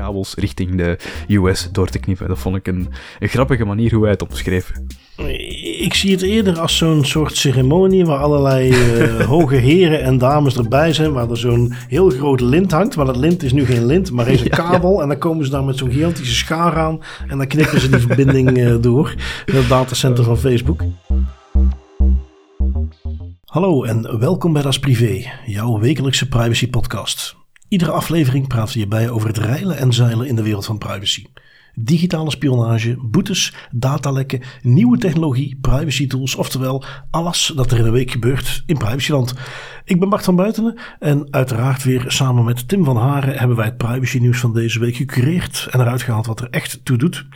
kabels richting de US door te knippen. Dat vond ik een, een grappige manier hoe hij het omschreef. Ik zie het eerder als zo'n soort ceremonie waar allerlei uh, hoge heren en dames erbij zijn. Waar er zo'n heel groot lint hangt. Maar dat lint is nu geen lint, maar is een kabel. En dan komen ze daar met zo'n gigantische schaar aan. En dan knippen ze die verbinding uh, door. In het datacenter van Facebook. Hallo en welkom bij Das Privé, jouw wekelijkse privacy podcast. Iedere aflevering praten we hierbij over het reilen en zeilen in de wereld van privacy. Digitale spionage, boetes, datalekken, nieuwe technologie, privacy tools, oftewel alles dat er in een week gebeurt in privacyland. Ik ben Bart van Buitenen en uiteraard weer samen met Tim van Haren hebben wij het privacy nieuws van deze week gecureerd en eruit gehaald wat er echt toe doet.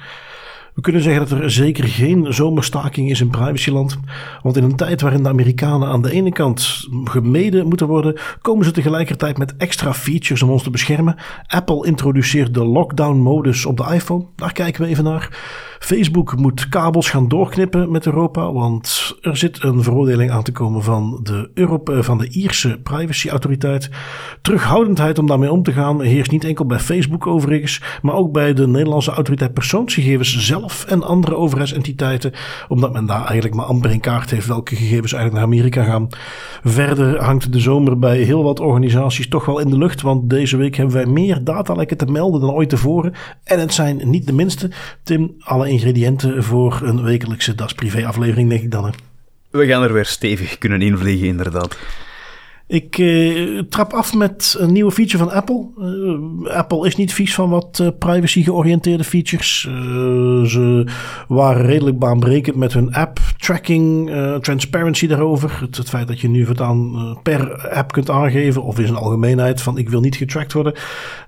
We kunnen zeggen dat er zeker geen zomerstaking is in privacyland. Want in een tijd waarin de Amerikanen aan de ene kant gemeden moeten worden, komen ze tegelijkertijd met extra features om ons te beschermen. Apple introduceert de lockdown-modus op de iPhone. Daar kijken we even naar. Facebook moet kabels gaan doorknippen met Europa, want er zit een veroordeling aan te komen van de, Europa, van de Ierse privacyautoriteit. Terughoudendheid om daarmee om te gaan heerst niet enkel bij Facebook overigens, maar ook bij de Nederlandse autoriteit persoonsgegevens zelf en andere overheidsentiteiten, omdat men daar eigenlijk maar amper in kaart heeft welke gegevens eigenlijk naar Amerika gaan. Verder hangt de zomer bij heel wat organisaties toch wel in de lucht, want deze week hebben wij meer datalekken te melden dan ooit tevoren. En het zijn niet de minste. Tim, alle ingrediënten voor een wekelijkse Das Privé aflevering, denk ik dan. Hè? We gaan er weer stevig kunnen invliegen, inderdaad. Ik uh, trap af met een nieuwe feature van Apple. Uh, Apple is niet vies van wat uh, privacy georiënteerde features. ze waren redelijk baanbrekend met hun app tracking, transparency daarover. Het, feit dat je nu voortaan per app kunt aangeven, of in zijn algemeenheid, van ik wil niet getracked worden.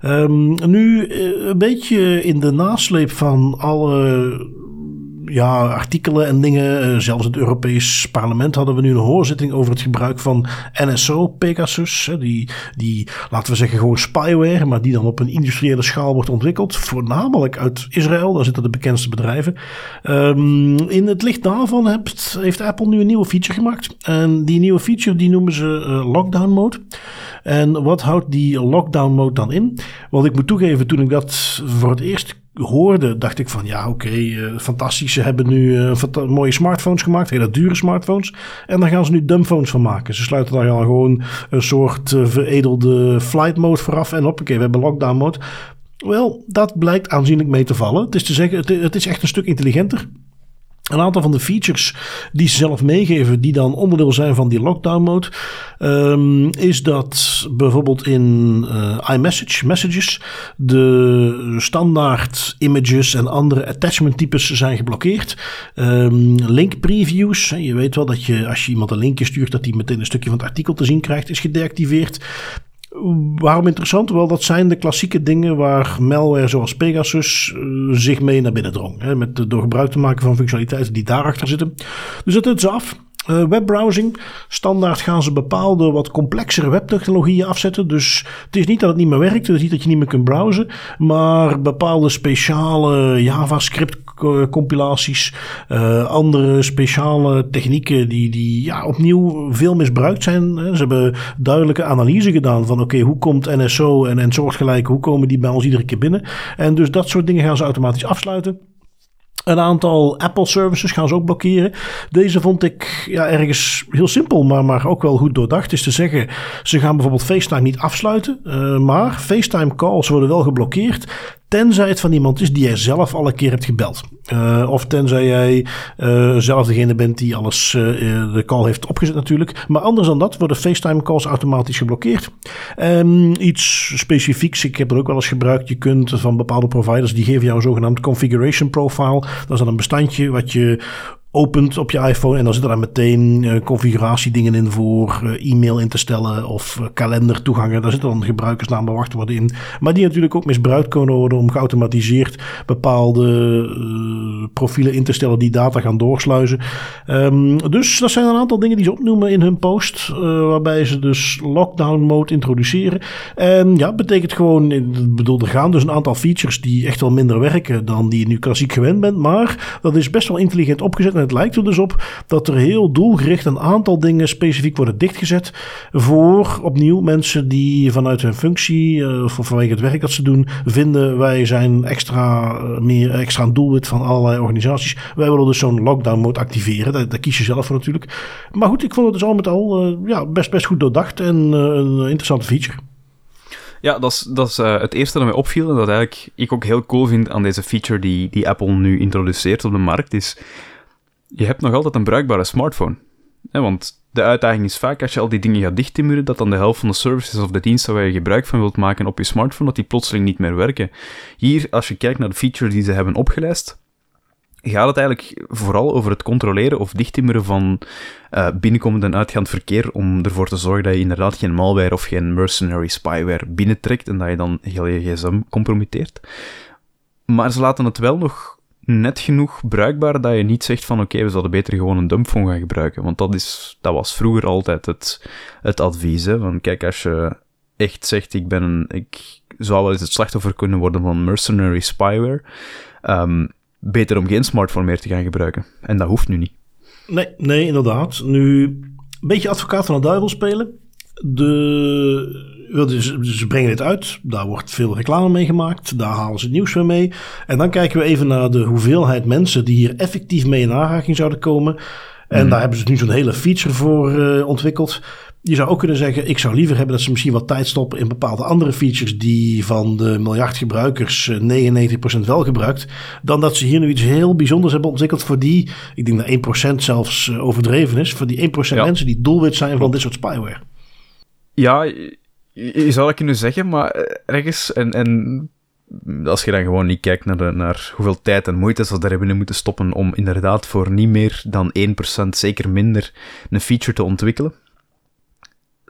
Um, nu een beetje in de nasleep van alle ja, artikelen en dingen. Eh, zelfs het Europees Parlement hadden we nu een hoorzitting over het gebruik van NSO, Pegasus. Die, die, laten we zeggen, gewoon spyware, maar die dan op een industriële schaal wordt ontwikkeld. Voornamelijk uit Israël, daar zitten de bekendste bedrijven. Um, in het licht daarvan heeft, heeft Apple nu een nieuwe feature gemaakt. En die nieuwe feature die noemen ze uh, lockdown mode. En wat houdt die lockdown mode dan in? Want ik moet toegeven, toen ik dat voor het eerst hoorde, dacht ik van ja, oké, uh, fantastisch. Ze hebben nu uh, mooie smartphones gemaakt, hele dure smartphones. En daar gaan ze nu dumbphones van maken. Ze sluiten daar al gewoon een soort uh, veredelde flight mode vooraf. En hoppakee, we hebben lockdown mode. Wel, dat blijkt aanzienlijk mee te vallen. Het is te zeggen, het is echt een stuk intelligenter. Een aantal van de features die ze zelf meegeven, die dan onderdeel zijn van die lockdown mode, um, is dat bijvoorbeeld in uh, iMessage, messages, de standaard images en andere attachment types zijn geblokkeerd. Um, link previews, je weet wel dat je als je iemand een linkje stuurt, dat hij meteen een stukje van het artikel te zien krijgt, is gedeactiveerd. Waarom interessant? Wel, dat zijn de klassieke dingen waar malware zoals Pegasus uh, zich mee naar binnen drong. Hè, met, door gebruik te maken van functionaliteiten die daarachter zitten. Dus dat is af. Uh, webbrowsing. Standaard gaan ze bepaalde wat complexere webtechnologieën afzetten. Dus het is niet dat het niet meer werkt. Het is niet dat je niet meer kunt browsen. Maar bepaalde speciale JavaScript compilaties. Uh, andere speciale technieken die, die ja, opnieuw veel misbruikt zijn. Ze hebben duidelijke analyse gedaan van oké, hoe komt NSO en, en soortgelijke, hoe komen die bij ons iedere keer binnen? En dus dat soort dingen gaan ze automatisch afsluiten. Een aantal Apple services gaan ze ook blokkeren. Deze vond ik ja, ergens heel simpel, maar, maar ook wel goed doordacht. Is te zeggen, ze gaan bijvoorbeeld FaceTime niet afsluiten. Uh, maar FaceTime calls worden wel geblokkeerd. Tenzij het van iemand is die jij zelf al een keer hebt gebeld. Uh, of tenzij jij uh, zelf degene bent die alles uh, de call heeft opgezet natuurlijk. Maar anders dan dat worden FaceTime calls automatisch geblokkeerd. Um, iets specifieks, ik heb het ook wel eens gebruikt. Je kunt van bepaalde providers, die geven jou een zogenaamd configuration profile. Dat is dan een bestandje wat je opent op je iPhone en dan zitten daar meteen uh, configuratiedingen in voor uh, e-mail in te stellen of uh, kalendertoegangen. Daar zitten dan gebruikersnaam wachtwoorden in. Maar die natuurlijk ook misbruikt kunnen worden om geautomatiseerd bepaalde profielen in te stellen die data gaan doorsluizen. Um, dus dat zijn een aantal dingen die ze opnoemen in hun post, waarbij ze dus lockdown mode introduceren. En ja, betekent gewoon, ik bedoel, er gaan dus een aantal features die echt wel minder werken dan die je nu klassiek gewend bent, maar dat is best wel intelligent opgezet het lijkt er dus op dat er heel doelgericht een aantal dingen specifiek worden dichtgezet voor opnieuw mensen die vanuit hun functie uh, of vanwege het werk dat ze doen vinden wij zijn extra uh, meer extra een doelwit van allerlei organisaties. Wij willen dus zo'n lockdown mode activeren. Daar, kies je zelf voor natuurlijk. Maar goed, ik vond het dus al met al uh, ja, best, best goed doordacht en een interessante feature. Ja, dat is, dat is het eerste dat mij opviel en dat eigenlijk ik ook heel cool vind aan deze feature die, die Apple nu introduceert op de markt, is je hebt nog altijd een bruikbare smartphone. want de uitdaging is vaak als je al die dingen gaat dichttimmeren, dat dan de helft van de services of de diensten waar je gebruik van wilt maken op je smartphone, dat die plotseling niet meer werken. Hier, als je kijkt naar de features die ze hebben opgelijst, gaat het eigenlijk vooral over het controleren of dichttimmeren van uh, binnenkomend en uitgaand verkeer, om ervoor te zorgen dat je inderdaad geen malware of geen mercenary spyware binnentrekt en dat je dan heel je gsm compromitteert. Maar ze laten het wel nog net genoeg bruikbaar dat je niet zegt van oké, we zouden beter gewoon een dumbphone gaan gebruiken. Want dat, is, dat was vroeger altijd het, het advies. Hè? Van kijk, als je echt zegt ik ben een, ik zou wel eens het slachtoffer kunnen worden van mercenary spyware, um, beter om geen smartphone meer te gaan gebruiken. En dat hoeft nu niet. Nee, nee, inderdaad. Nu, een beetje advocaat van de duivel spelen. De, ze brengen dit uit, daar wordt veel reclame mee gemaakt, daar halen ze het nieuws weer mee. En dan kijken we even naar de hoeveelheid mensen die hier effectief mee in aanraking zouden komen. En mhm. daar hebben ze nu zo'n hele feature voor uh, ontwikkeld. Je zou ook kunnen zeggen, ik zou liever hebben dat ze misschien wat tijd stoppen in bepaalde andere features die van de miljard gebruikers 99% eh, wel gebruikt, dan dat ze hier nu iets heel bijzonders hebben ontwikkeld voor die, ik denk dat 1% zelfs eh, overdreven is, voor die 1% mensen die doelwit zijn van dit soort spyware. Ja, je zou dat kunnen zeggen, maar ergens, en, en als je dan gewoon niet kijkt naar, de, naar hoeveel tijd en moeite ze daar hebben moeten stoppen om inderdaad voor niet meer dan 1%, zeker minder, een feature te ontwikkelen,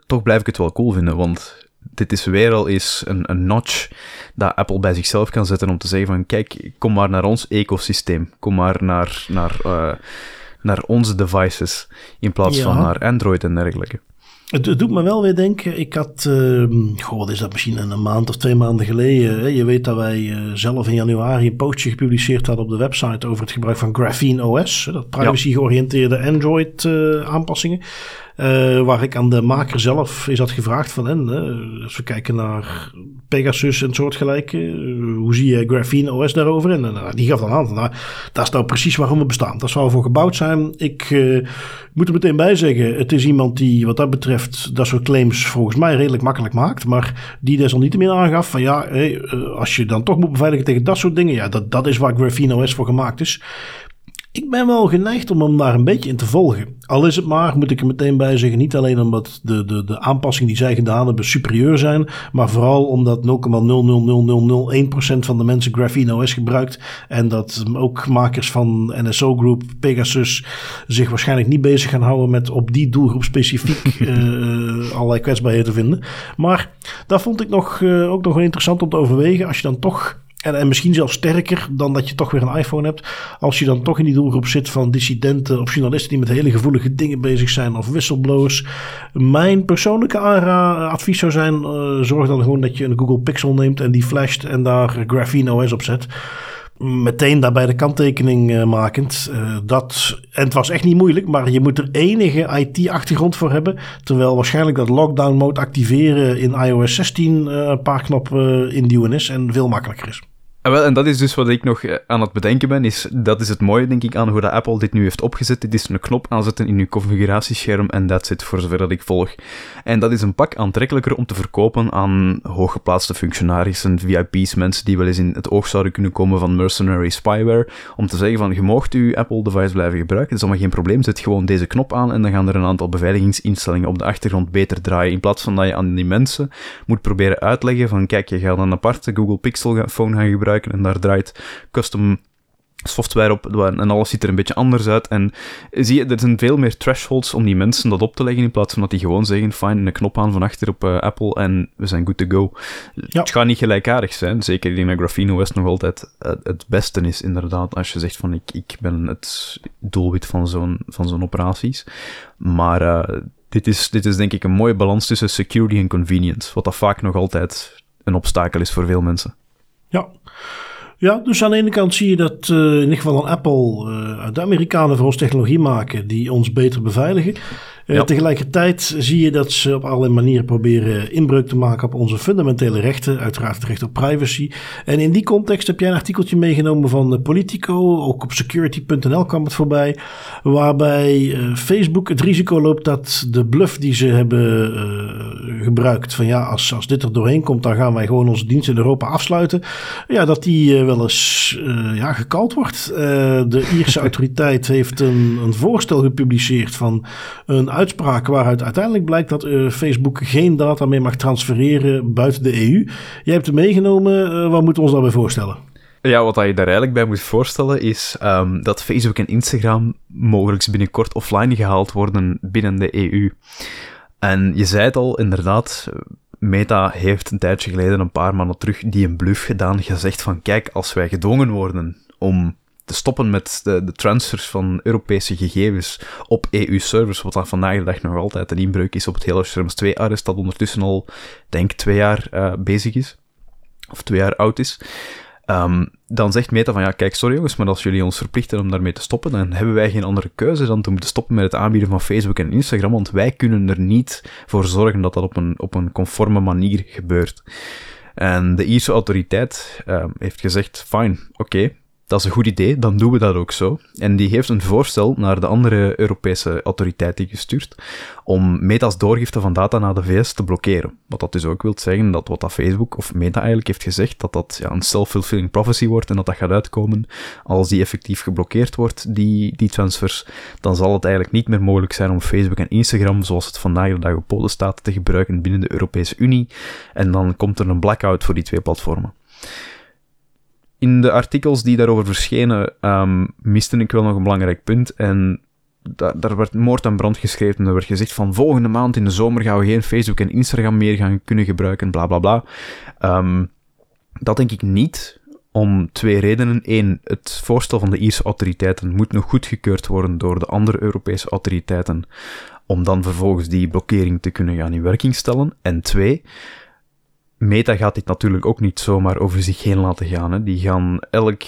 toch blijf ik het wel cool vinden, want dit is weer al eens een, een notch dat Apple bij zichzelf kan zetten om te zeggen van kijk, kom maar naar ons ecosysteem, kom maar naar, naar, uh, naar onze devices, in plaats ja. van naar Android en dergelijke. Het, doet me wel weer denken. Ik had, uh, goh, wat is dat misschien een maand of twee maanden geleden. Hè? Je weet dat wij uh, zelf in januari een postje gepubliceerd hadden op de website over het gebruik van Graphene OS. Dat privacy georiënteerde Android uh, aanpassingen. Uh, waar ik aan de maker zelf is had gevraagd van hen. als we kijken naar Pegasus en soortgelijke. Uh, hoe zie je Graphene OS daarover? En uh, die gaf dan aan. Nou, dat is nou precies waarom we bestaan. Dat zou voor gebouwd zijn. Ik moet er meteen bij zeggen. Het is iemand die wat dat betreft dat soort claims volgens mij redelijk makkelijk maakt. Maar die desalniettemin aangaf van ja, hey, als je dan toch moet beveiligen tegen dat soort dingen. Ja, dat, dat is waar Graphene OS voor gemaakt is. Ik ben wel geneigd om hem daar een beetje in te volgen. Al is het maar, moet ik er meteen bij zeggen, niet alleen omdat de, de, de aanpassingen die zij gedaan hebben superieur zijn, maar vooral omdat 0,00001% van de mensen Graphene OS gebruikt en dat ook makers van NSO Group, Pegasus, zich waarschijnlijk niet bezig gaan houden met op die doelgroep specifiek uh, allerlei kwetsbaarheden te vinden. Maar dat vond ik nog, uh, ook nog wel interessant om te overwegen. Als je dan toch en, en misschien zelfs sterker dan dat je toch weer een iPhone hebt. Als je dan toch in die doelgroep zit van dissidenten of journalisten die met hele gevoelige dingen bezig zijn of whistleblowers. Mijn persoonlijke advies zou zijn: uh, zorg dan gewoon dat je een Google Pixel neemt en die flasht en daar Graphene OS op zet meteen daarbij de kanttekening uh, makend. Uh, dat, en het was echt niet moeilijk, maar je moet er enige IT-achtergrond voor hebben. Terwijl waarschijnlijk dat lockdown mode activeren in iOS 16 uh, een paar knoppen induwen is en veel makkelijker is. En, ah, wel, en dat is dus wat ik nog eh, aan het bedenken ben. Is, dat is het mooie, denk ik, aan hoe de Apple dit nu heeft opgezet. Dit is een knop aanzetten in je configuratiescherm en dat zit voor zover dat ik volg. En dat is een pak aantrekkelijker om te verkopen aan hooggeplaatste functionarissen, VIP's, mensen die wel eens in het oog zouden kunnen komen van mercenary spyware. Om te zeggen van, je moogt je Apple-device blijven gebruiken, dat is allemaal geen probleem. Zet gewoon deze knop aan en dan gaan er een aantal beveiligingsinstellingen op de achtergrond beter draaien. In plaats van dat je aan die mensen moet proberen uitleggen van, kijk, je gaat een aparte Google Pixel phone gaan gebruiken en daar draait custom software op en alles ziet er een beetje anders uit. En zie je, er zijn veel meer thresholds om die mensen dat op te leggen in plaats van dat die gewoon zeggen, fine, een knop aan van achter op uh, Apple en we zijn good to go. Ja. Het gaat niet gelijkaardig zijn, zeker in dat Graphene OS nog altijd het beste is, inderdaad, als je zegt van ik, ik ben het doelwit van zo'n van zo'n operaties. Maar uh, dit, is, dit is denk ik een mooie balans tussen security en convenience, wat dat vaak nog altijd een obstakel is voor veel mensen. Ja. Ja, dus aan de ene kant zie je dat uh, in ieder geval een Apple, uh, de Amerikanen voor ons technologie maken die ons beter beveiligen. Uh, Tegelijkertijd zie je dat ze op allerlei manieren proberen inbreuk te maken op onze fundamentele rechten. Uiteraard het recht op privacy. En in die context heb jij een artikeltje meegenomen van Politico. Ook op security.nl kwam het voorbij. Waarbij uh, Facebook het risico loopt dat de bluff die ze hebben uh, gebruikt. Van ja, als, als dit er doorheen komt, dan gaan wij gewoon onze dienst in Europa afsluiten. Ja, dat die wel eens ja, gekald wordt. de Ierse autoriteit heeft een, een voorstel gepubliceerd van een uitspraak waaruit uiteindelijk blijkt dat uh, Facebook geen data meer mag transfereren buiten de EU. Jij hebt hem meegenomen, uh, wat moeten we ons daarbij voorstellen? Ja, wat je daar eigenlijk bij moet voorstellen is um, dat Facebook en Instagram mogelijk binnenkort offline gehaald worden binnen de EU. En je zei het al, inderdaad, Meta heeft een tijdje geleden, een paar maanden terug, die een bluff gedaan, gezegd van kijk, als wij gedwongen worden om te stoppen met de, de, transfers van Europese gegevens op EU-servers, wat dan vandaag de dag nog altijd een inbreuk is op het hele Schrems 2-arrest, dat ondertussen al, denk twee jaar uh, bezig is, of twee jaar oud is. Um, dan zegt Meta van ja, kijk, sorry jongens, maar als jullie ons verplichten om daarmee te stoppen, dan hebben wij geen andere keuze dan te moeten stoppen met het aanbieden van Facebook en Instagram, want wij kunnen er niet voor zorgen dat dat op een, op een conforme manier gebeurt. En de Ierse autoriteit uh, heeft gezegd, fine, oké, dat is een goed idee, dan doen we dat ook zo. En die heeft een voorstel naar de andere Europese autoriteiten gestuurd om Meta's doorgifte van data naar de VS te blokkeren. Wat dat dus ook wil zeggen dat wat dat Facebook of Meta eigenlijk heeft gezegd, dat dat ja, een self-fulfilling prophecy wordt en dat dat gaat uitkomen als die effectief geblokkeerd wordt, die, die transfers, dan zal het eigenlijk niet meer mogelijk zijn om Facebook en Instagram, zoals het vandaag de dag op polen staat, te gebruiken binnen de Europese Unie. En dan komt er een blackout voor die twee platformen in de artikels die daarover verschenen, um, miste ik wel nog een belangrijk punt. En daar, werd moord en brand geschreven. En er werd gezegd van volgende maand in de zomer gaan we geen Facebook en Instagram meer gaan kunnen gebruiken, bla bla bla. Um, dat denk ik niet. Om twee redenen. Eén, het voorstel van de Ierse autoriteiten moet nog goedgekeurd worden door de andere Europese autoriteiten. Om dan vervolgens die blokkering te kunnen gaan in werking stellen. En twee, Meta gaat dit natuurlijk ook niet zomaar over zich heen laten gaan. Hè. Die gaan elk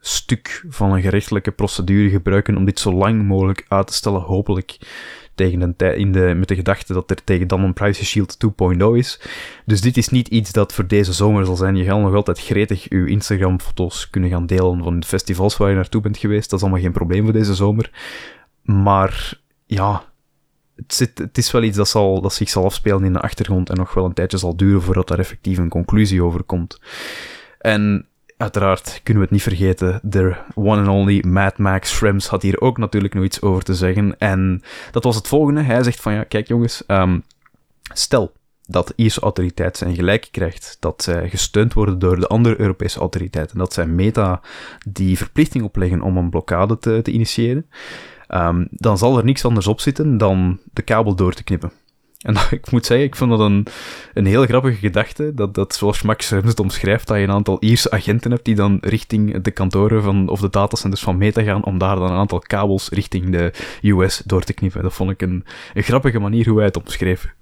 stuk van een gerechtelijke procedure gebruiken om dit zo lang mogelijk uit te stellen, hopelijk tegen de, in de, met de gedachte dat er tegen dan een Privacy Shield 2.0 is. Dus dit is niet iets dat voor deze zomer zal zijn. Je gaat nog altijd gretig uw Instagram-foto's kunnen gaan delen van de festivals waar je naartoe bent geweest. Dat is allemaal geen probleem voor deze zomer. Maar ja, het, is wel iets dat, zal, dat zich zal afspelen in de achtergrond en nog wel een tijdje zal duren voordat daar effectief een conclusie over komt. En uiteraard kunnen we het niet vergeten, de one and only Mad Max Shrems had hier ook natuurlijk nog iets over te zeggen. En dat was het volgende. Hij zegt van ja, kijk jongens, um, stel dat de Ierse autoriteit zijn gelijk krijgt, dat zij gesteund worden door de andere Europese autoriteiten, dat zij Meta die verplichting opleggen om een blokkade te, te initiëren. Um, dan zal er niks anders op zitten dan de kabel door te knippen. En ik moet zeggen, ik vond dat een, een heel grappige gedachte, dat, dat zoals Max het omschrijft, dat je een aantal Ierse agenten hebt die dan richting de kantoren van, of de datacenters van Meta gaan, om daar dan een aantal kabels richting de US door te knippen. Dat vond ik een, een grappige manier hoe hij het omschreef.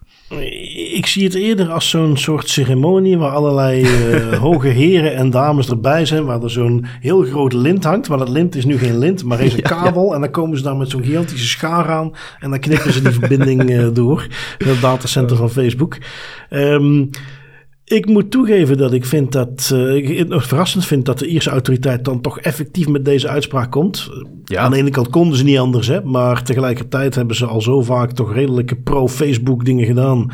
Ik zie het eerder als zo'n soort ceremonie waar allerlei uh, hoge heren en dames erbij zijn. Waar er zo'n heel groot lint hangt. Maar dat lint is nu geen lint, maar is een kabel. En dan komen ze daar met zo'n gigantische schaar aan. En dan knippen ze die verbinding uh, door. Het datacenter van Facebook. Um, ik moet toegeven dat ik vind dat. Uh, ik het verrassend vind dat de Ierse autoriteit dan toch effectief met deze uitspraak komt. Ja. Aan de ene kant konden ze niet anders, hè, maar tegelijkertijd hebben ze al zo vaak toch redelijke pro-Facebook dingen gedaan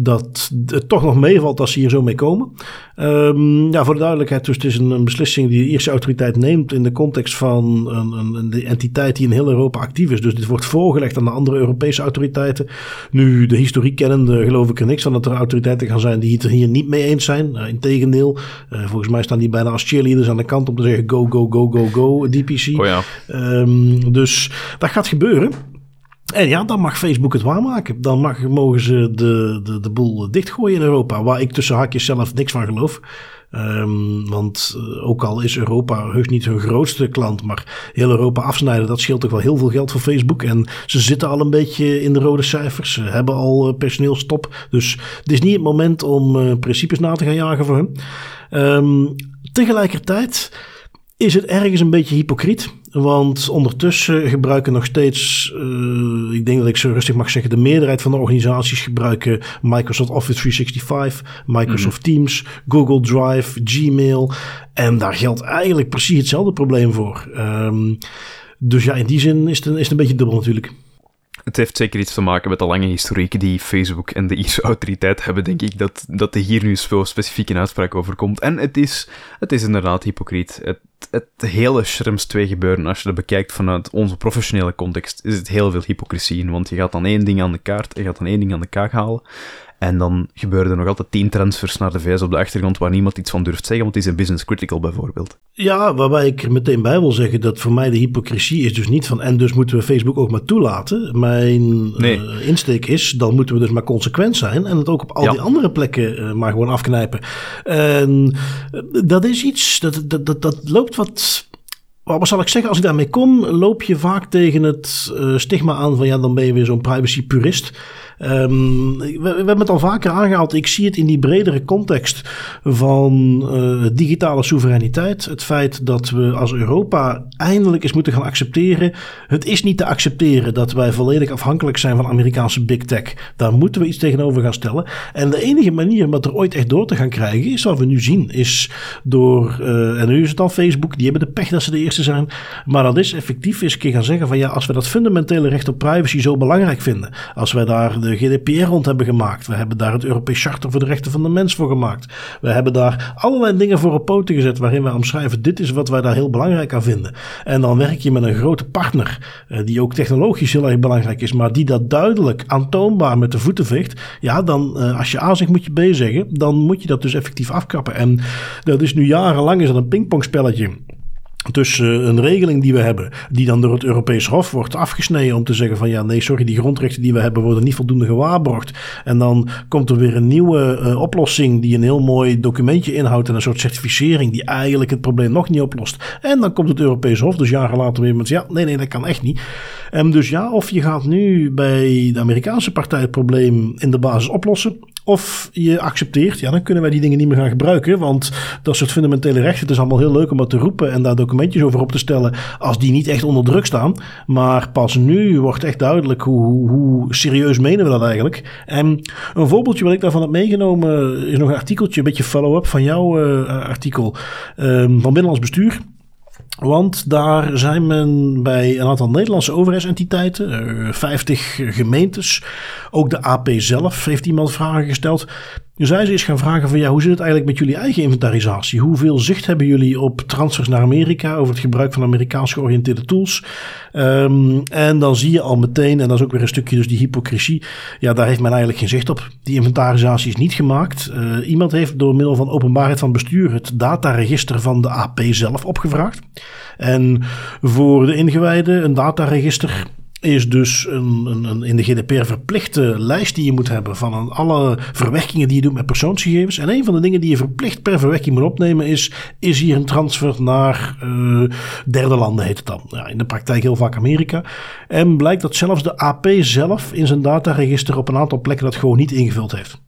dat het toch nog meevalt als ze hier zo mee komen. Um, ja, voor de duidelijkheid, dus het is een, een, beslissing die de Ierse autoriteit neemt in de context van een, een, een entiteit die in heel Europa actief is. Dus dit wordt voorgelegd aan de andere Europese autoriteiten. Nu, de historiek kennende geloof ik er niks van dat er autoriteiten gaan zijn die het er hier niet mee eens zijn. Uh, Integendeel, uh, volgens mij staan die bijna als cheerleaders aan de kant om te zeggen go, go, go, go, go, DPC. Oh ja. Um, dus dat gaat gebeuren. En ja, dan mag Facebook het waarmaken. Dan mag, mogen ze de, de, de boel dichtgooien in Europa. Waar ik tussen hakjes zelf niks van geloof. Um, want uh, ook al is Europa heus niet hun grootste klant, maar heel Europa afsnijden, dat scheelt toch wel heel veel geld voor Facebook. En ze zitten al een beetje in de rode cijfers. Ze hebben al uh, personeelstop. Dus het is niet het moment om uh, principes na te gaan jagen voor hen. Um, Tegelijkertijd is het ergens een beetje hypocriet. Want ondertussen gebruiken nog steeds, uh, ik denk dat ik zo rustig mag zeggen, de meerderheid van de organisaties gebruiken Microsoft Office 365, Microsoft mhm. Teams, Google Drive, Gmail. En daar geldt eigenlijk precies hetzelfde probleem voor. Um, dus ja, in die zin is het, is het een beetje dubbel natuurlijk. Het heeft zeker iets te maken met de lange historiek die Facebook en de ISO-autoriteit hebben, denk ik, dat, dat er hier nu zo specifiek een uitspraak over komt. En het is, het is inderdaad hypocriet. Het, het hele Shrems 2 gebeuren, als je dat bekijkt vanuit onze professionele context, is het heel veel hypocrisie in. Want je gaat dan één ding aan de kaart, je gaat dan één ding aan de kaak halen. En dan gebeuren er nog altijd tien transfers naar de VS op de achtergrond waar niemand iets van durft zeggen, want die zijn business critical bijvoorbeeld. Ja, waarbij ik er meteen bij wil zeggen dat voor mij de hypocrisie is dus niet van en dus moeten we Facebook ook maar toelaten. Mijn eh, insteek is, dan moeten we dus maar consequent zijn en het ook op al die andere plekken uh, maar gewoon afknijpen. En uh, dat is iets, dat, dat, dat, dat loopt wat wat zal ik zeggen? Als ik daarmee kom, loop je vaak tegen het stigma aan van ja, dan ben je weer zo'n privacy purist. Um, we, we, hebben het al vaker aangehaald. Ik zie het in die bredere context van uh, digitale soevereiniteit. Het feit dat we als Europa eindelijk eens moeten gaan accepteren. Het is niet te accepteren dat wij volledig afhankelijk zijn van Amerikaanse big tech. Daar moeten we iets tegenover gaan stellen. En de enige manier om dat er ooit echt door te gaan krijgen, is wat we nu zien. Is door, uh, en nu is het al Facebook, die hebben de pech dat ze de eerste zijn. Maar dat is effectief eens een keer gaan zeggen van ja, als we dat fundamentele recht op privacy zo belangrijk vinden. Als wij daar de GDPR rond hebben gemaakt. We hebben daar het Europees Charter voor de Rechten van de Mens voor gemaakt. We hebben daar allerlei dingen voor op poten gezet waarin we omschrijven: dit is wat wij daar heel belangrijk aan vinden. En dan werk je met een grote partner, eh, die ook technologisch heel erg belangrijk is, maar die dat duidelijk aantoonbaar met de voeten veegt. Ja, dan eh, als je A zegt, moet je B zeggen. Dan moet je dat dus effectief afkappen. En dat is nu jarenlang is dat een pingpongspelletje tussen een regeling die we hebben, die dan door het Europees Hof wordt afgesneden om te zeggen van ja, nee, sorry, die grondrechten die we hebben worden niet voldoende gewaarborgd. En dan komt er weer een nieuwe uh, oplossing die een heel mooi documentje inhoudt en een soort certificering die eigenlijk het probleem nog niet oplost. En dan komt het Europees Hof, dus jaren later weer met ja, nee, nee, dat kan echt niet. En dus ja, of je gaat nu bij de Amerikaanse partij het probleem in de basis oplossen, of je accepteert, ja, dan kunnen wij die dingen niet meer gaan gebruiken. Want dat soort fundamentele rechten, het is allemaal heel leuk om dat te roepen en daar documentjes over op te stellen. Als die niet echt onder druk staan. Maar pas nu wordt echt duidelijk hoe, hoe serieus menen we dat eigenlijk. En een voorbeeldje wat ik daarvan heb meegenomen is nog een artikeltje, een beetje follow-up van jouw uh, artikel um, van Binnenlands Bestuur. Want daar zijn men bij een aantal Nederlandse overheidsentiteiten, 50 eh, gemeentes, ook de AP zelf heeft iemand vragen gesteld. Nu zijn ze eens gaan vragen van ja, hoe zit het eigenlijk met jullie eigen inventarisatie? Hoeveel zicht hebben jullie op transfers naar Amerika over het gebruik van Amerikaans georiënteerde tools? Um, en dan zie je al meteen, en dat is ook weer een stukje dus die hypocrisie, ja, daar heeft men eigenlijk geen zicht op. Die inventarisatie is niet gemaakt. Uh, iemand heeft door middel van openbaarheid van bestuur het dataregister van de AP zelf opgevraagd. En voor de ingewijden, een dataregister is dus een, een, een, in de GDPR verplichte lijst die je moet hebben van alle verwerkingen die je doet met persoonsgegevens. En een van de dingen die je verplicht per verwerking moet opnemen is, is hier een transfer naar uh, derde landen heet het dan. Ja, in de praktijk heel vaak Amerika. En blijkt dat zelfs de AP zelf in zijn dataregister op een aantal plekken dat gewoon niet ingevuld heeft.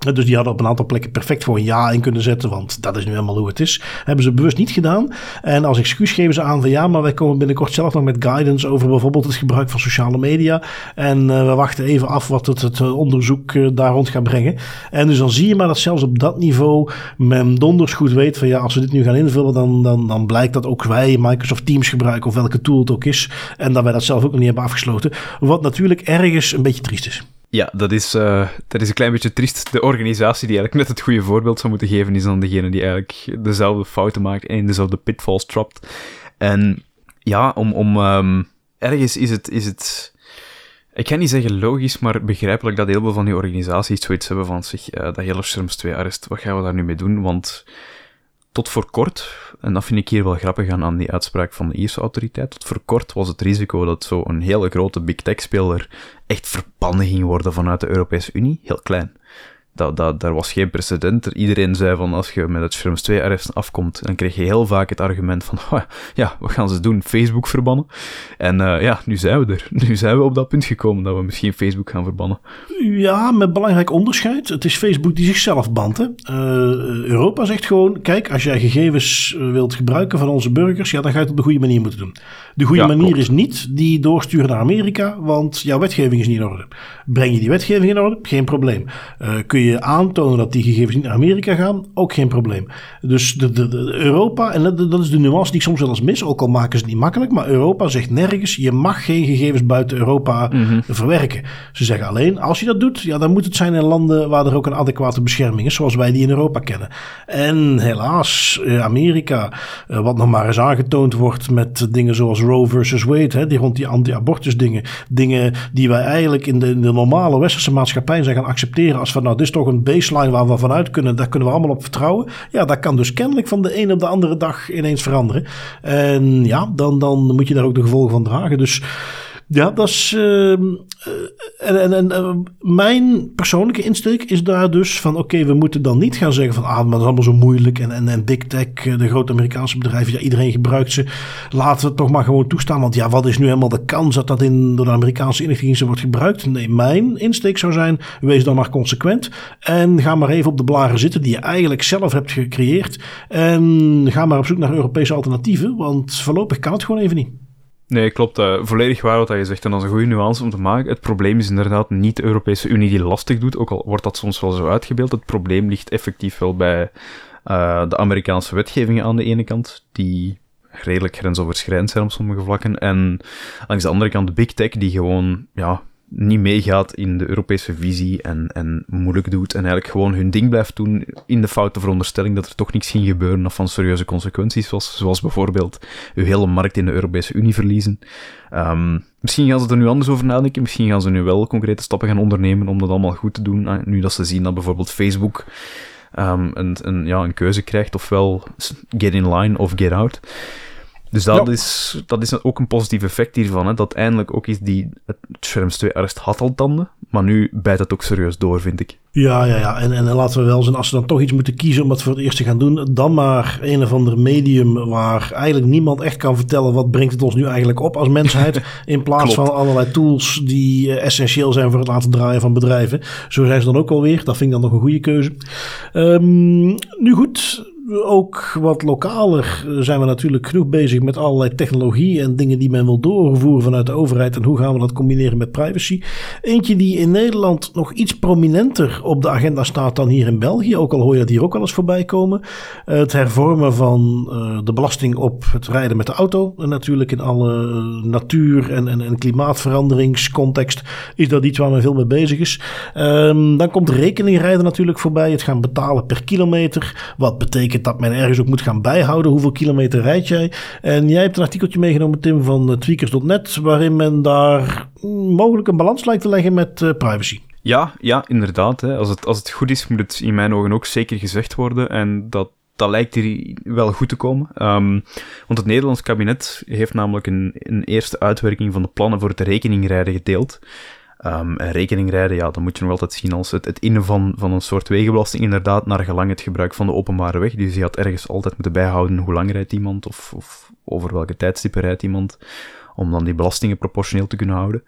Dus die hadden op een aantal plekken perfect voor een ja in kunnen zetten, want dat is nu helemaal hoe het is. Hebben ze bewust niet gedaan. En als excuus geven ze aan van ja, maar wij komen binnenkort zelf nog met guidance over bijvoorbeeld het gebruik van sociale media. En uh, we wachten even af wat het, het eh, onderzoek uh, daar rond gaat brengen. En dus dan zie je maar dat zelfs op dat niveau men donders goed weet van ja, als we dit nu gaan invullen, dan, dan, dan blijkt dat ook wij Microsoft Teams gebruiken of welke tool het ook is. En dat wij dat zelf ook nog niet hebben afgesloten. Wat natuurlijk ergens een beetje triest is. Ja, dat is, uh, dat is een klein beetje triest. De organisatie die eigenlijk net het goede voorbeeld zou moeten geven, is dan degene die eigenlijk dezelfde fouten maakt en dezelfde pitfalls trapt. En ja, om, om um, ergens is het, is het, ik ga niet zeggen logisch, maar begrijpelijk dat heel veel van die organisaties zoiets hebben van zich, uh, dat hele Scherms 2 arrest, wat gaan we daar nu mee doen? Want tot voor kort, en dat vind ik hier wel grappig aan, aan die uitspraak van de ISO-autoriteit, tot voor kort was het risico dat zo'n hele grote big tech-speler echt verbannen ging worden vanuit de Europese Unie heel klein. Dat, dat, daar was geen precedent. Iedereen zei van als je met het Schrems 2 arrest afkomt, dan kreeg je heel vaak het argument van oh, ja, wat gaan ze doen? Facebook verbannen. En uh, ja, nu zijn we er. Nu zijn we op dat punt gekomen dat we misschien Facebook gaan verbannen. Ja, met belangrijk onderscheid. Het is Facebook die zichzelf bant. Hè? Uh, Europa zegt gewoon, kijk, als jij gegevens wilt gebruiken van onze burgers, ja, dan ga je het op de goede manier moeten doen. De goede manier is niet die doorsturen naar Amerika, want jouw wetgeving is niet in orde. Breng je die wetgeving in orde? Geen probleem. Uh, kun je aantonen dat die gegevens niet naar Amerika gaan? Ook geen probleem. Dus de, de, de Europa, en dat, dat, is de nuance die ik soms wel eens mis, ook al maken ze het niet makkelijk, maar Europa zegt nergens, je mag geen gegevens buiten Europa mm verwerken. Ze zeggen alleen, als je dat doet, ja, dan moet het zijn in landen waar er ook een adequate bescherming is, zoals wij die in Europa kennen. En helaas, eh, Amerika, uh, wat nog maar eens aangetoond wordt met dingen zoals Roe versus Wade, hè, die rond die anti-abortus dingen, dingen die wij eigenlijk in de, in de normale westerse maatschappij zijn gaan accepteren als van nou, dit toch een baseline waar we vanuit kunnen, daar kunnen we allemaal op vertrouwen. Ja, dat kan dus kennelijk van de een op de andere dag ineens veranderen. En ja, dan, dan moet je daar ook de gevolgen van dragen. Dus ja, dat is. Uh, en en, en uh, mijn persoonlijke insteek is daar dus van: oké, we moeten dan niet gaan zeggen van. Ah, maar dat is allemaal zo moeilijk. En, en, en Big Tech, eh, de grote Amerikaanse bedrijven, ja, iedereen gebruikt ze. Laten we het toch maar gewoon toestaan. Want ja, wat is nu helemaal de kans dat dat in, door de Amerikaanse inlichtingendiensten wordt gebruikt? Nee, mijn insteek zou zijn: wees dan maar consequent. En ga maar even op de blaren zitten die je eigenlijk zelf hebt gecreëerd. En ga maar op zoek naar Europese alternatieven. Want voorlopig kan het gewoon even niet. Nee, klopt. Uh, volledig waar wat je zegt. En dat is een goede nuance om te maken. Het probleem is inderdaad niet de Europese Unie die lastig doet, ook al wordt dat soms wel zo uitgebeeld. Het probleem ligt effectief wel bij uh, de Amerikaanse wetgevingen aan de ene kant, die redelijk grensoverschrijdend zijn op sommige vlakken. En langs de andere kant de big tech, die gewoon ja, niet meegaat in de Europese visie en, en moeilijk doet en eigenlijk gewoon hun ding blijft doen in de foute veronderstelling dat er toch niks ging gebeuren of van serieuze consequenties was, zoals bijvoorbeeld uw hele markt in de Europese Unie verliezen. Um, misschien gaan ze er nu anders over nadenken, misschien gaan ze nu wel concrete stappen gaan ondernemen om dat allemaal goed te doen, ah, nu dat ze zien dat bijvoorbeeld Facebook um, een, een, ja, een keuze krijgt, ofwel get in line of get out. Dus dat, is, dat is ook een positief effect hiervan. Hè? Dat eindelijk ook is die, het Scherms 2 arrest had al tanden, maar nu bijt het ook serieus door, vind ik. Ja, ja, ja. En, en laten we wel zijn, als ze dan toch iets moeten kiezen om dat voor het eerst te gaan doen, dan maar een of ander medium waar eigenlijk niemand echt kan vertellen wat brengt het ons nu eigenlijk op als mensheid, in plaats van allerlei tools die uh, essentieel zijn voor het laten draaien van bedrijven. Zo zijn ze dan ook alweer. Dat vind ik dan nog een goede keuze. Um, nu goed, ook wat lokaler zijn we natuurlijk genoeg bezig met allerlei technologie en dingen die men wil doorvoeren vanuit de overheid. En hoe gaan we dat combineren met privacy? Eentje die in Nederland nog iets prominenter op de agenda staat dan hier in België. Ook al hoor je dat hier ook al eens voorbij komen. Het hervormen van uh, de belasting op het rijden met de auto. En natuurlijk in alle natuur- en, en, en klimaatveranderingscontext is dat iets waar men veel mee bezig is. Um, dan komt rekeningrijden natuurlijk voorbij. Het gaan betalen per kilometer. Wat betekent dat men ergens ook moet gaan bijhouden. Hoeveel kilometer rijd jij? En jij hebt een artikeltje meegenomen, Tim, van tweakers.net, waarin men daar mogelijk een balans lijkt te leggen met uh, privacy. Ja, ja inderdaad. Hè. Als, het, als het goed is, moet het in mijn ogen ook zeker gezegd worden. En dat dat lijkt hier wel goed te komen. Um, want het Nederlands kabinet heeft namelijk een, een eerste uitwerking van de plannen voor het rekeningrijden gedeeld. Um, en rekeningrijden, ja, dan moet je nog altijd zien als het, het innen van, van een soort wegenbelasting, inderdaad, naar gelang het gebruik van de openbare weg. Dus je had ergens altijd moeten bijhouden hoe lang rijdt iemand, of, of over welke tijdstippen rijdt iemand, om dan die belastingen proportioneel te kunnen houden.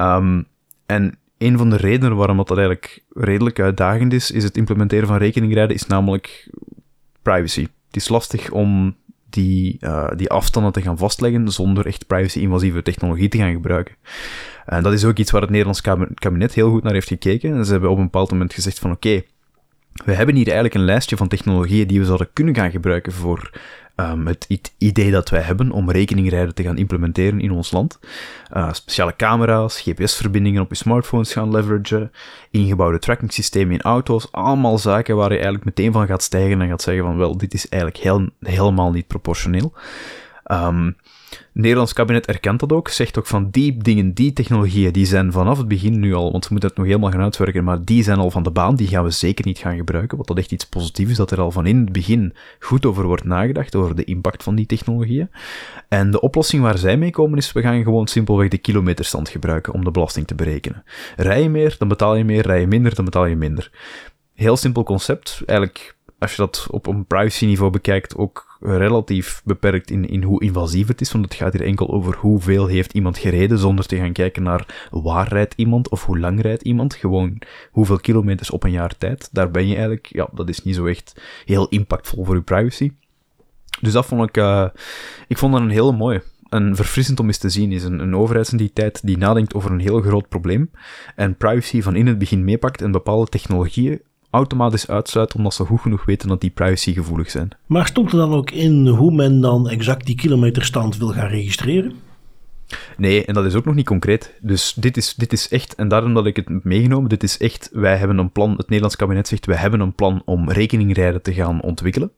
Um, en een van de redenen waarom dat eigenlijk redelijk uitdagend is, is het implementeren van rekeningrijden, is namelijk privacy. Het is lastig om die, uh, die afstanden te gaan vastleggen zonder echt privacy-invasieve technologie te gaan gebruiken. En dat is ook iets waar het Nederlands kabinet heel goed naar heeft gekeken. En ze hebben op een bepaald moment gezegd van oké, we hebben hier eigenlijk een lijstje van technologieën die we zouden kunnen gaan gebruiken voor um, het idee dat wij hebben om rekeningrijden te gaan implementeren in ons land. Uh, speciale camera's, GPS-verbindingen op je smartphones gaan leveragen, ingebouwde tracking in auto's, allemaal zaken waar je eigenlijk meteen van gaat stijgen en gaat zeggen van wel, dit is eigenlijk helemaal niet proportioneel. Um, Nederlands kabinet erkent dat ook, zegt ook van die dingen, die technologieën, die zijn vanaf het begin nu al, want we moeten het nog helemaal gaan uitwerken, maar die zijn al van de baan, die gaan we zeker niet gaan gebruiken, wat dat echt iets positiefs is, dat er al van in het begin goed over wordt nagedacht, over de impact van die technologieën. En de oplossing waar zij mee komen is, we gaan gewoon simpelweg de kilometerstand gebruiken om de belasting te berekenen. Rij je meer, dan betaal je meer, rij je minder, dan betaal je minder. Heel simpel concept. Eigenlijk, als je dat op een privacy niveau bekijkt, ook relatief beperkt in, in hoe invasief het is. Want het gaat hier enkel over hoeveel heeft iemand gereden, zonder te gaan kijken naar waar rijdt iemand of hoe lang rijdt iemand. Gewoon hoeveel kilometers op een jaar tijd. Daar ben je eigenlijk, ja, dat is niet zo echt heel impactvol voor je privacy. Dus dat vond ik, uh, ik vond dat een hele mooie. En verfrissend om eens te zien is een, een overheidsentiteit die nadenkt over een heel groot probleem en privacy van in het begin meepakt en bepaalde technologieën automatisch uitsluit omdat ze goed genoeg weten dat die privacygevoelig zijn. Maar stond er dan ook in hoe men dan exact die kilometerstand wil gaan registreren? Nee, en dat is ook nog niet concreet. Dus dit is, dit is echt, en daarom dat ik het heb meegenomen, dit is echt, wij hebben een plan, het Nederlands kabinet zegt, wij hebben een plan om rekeningrijden te gaan ontwikkelen.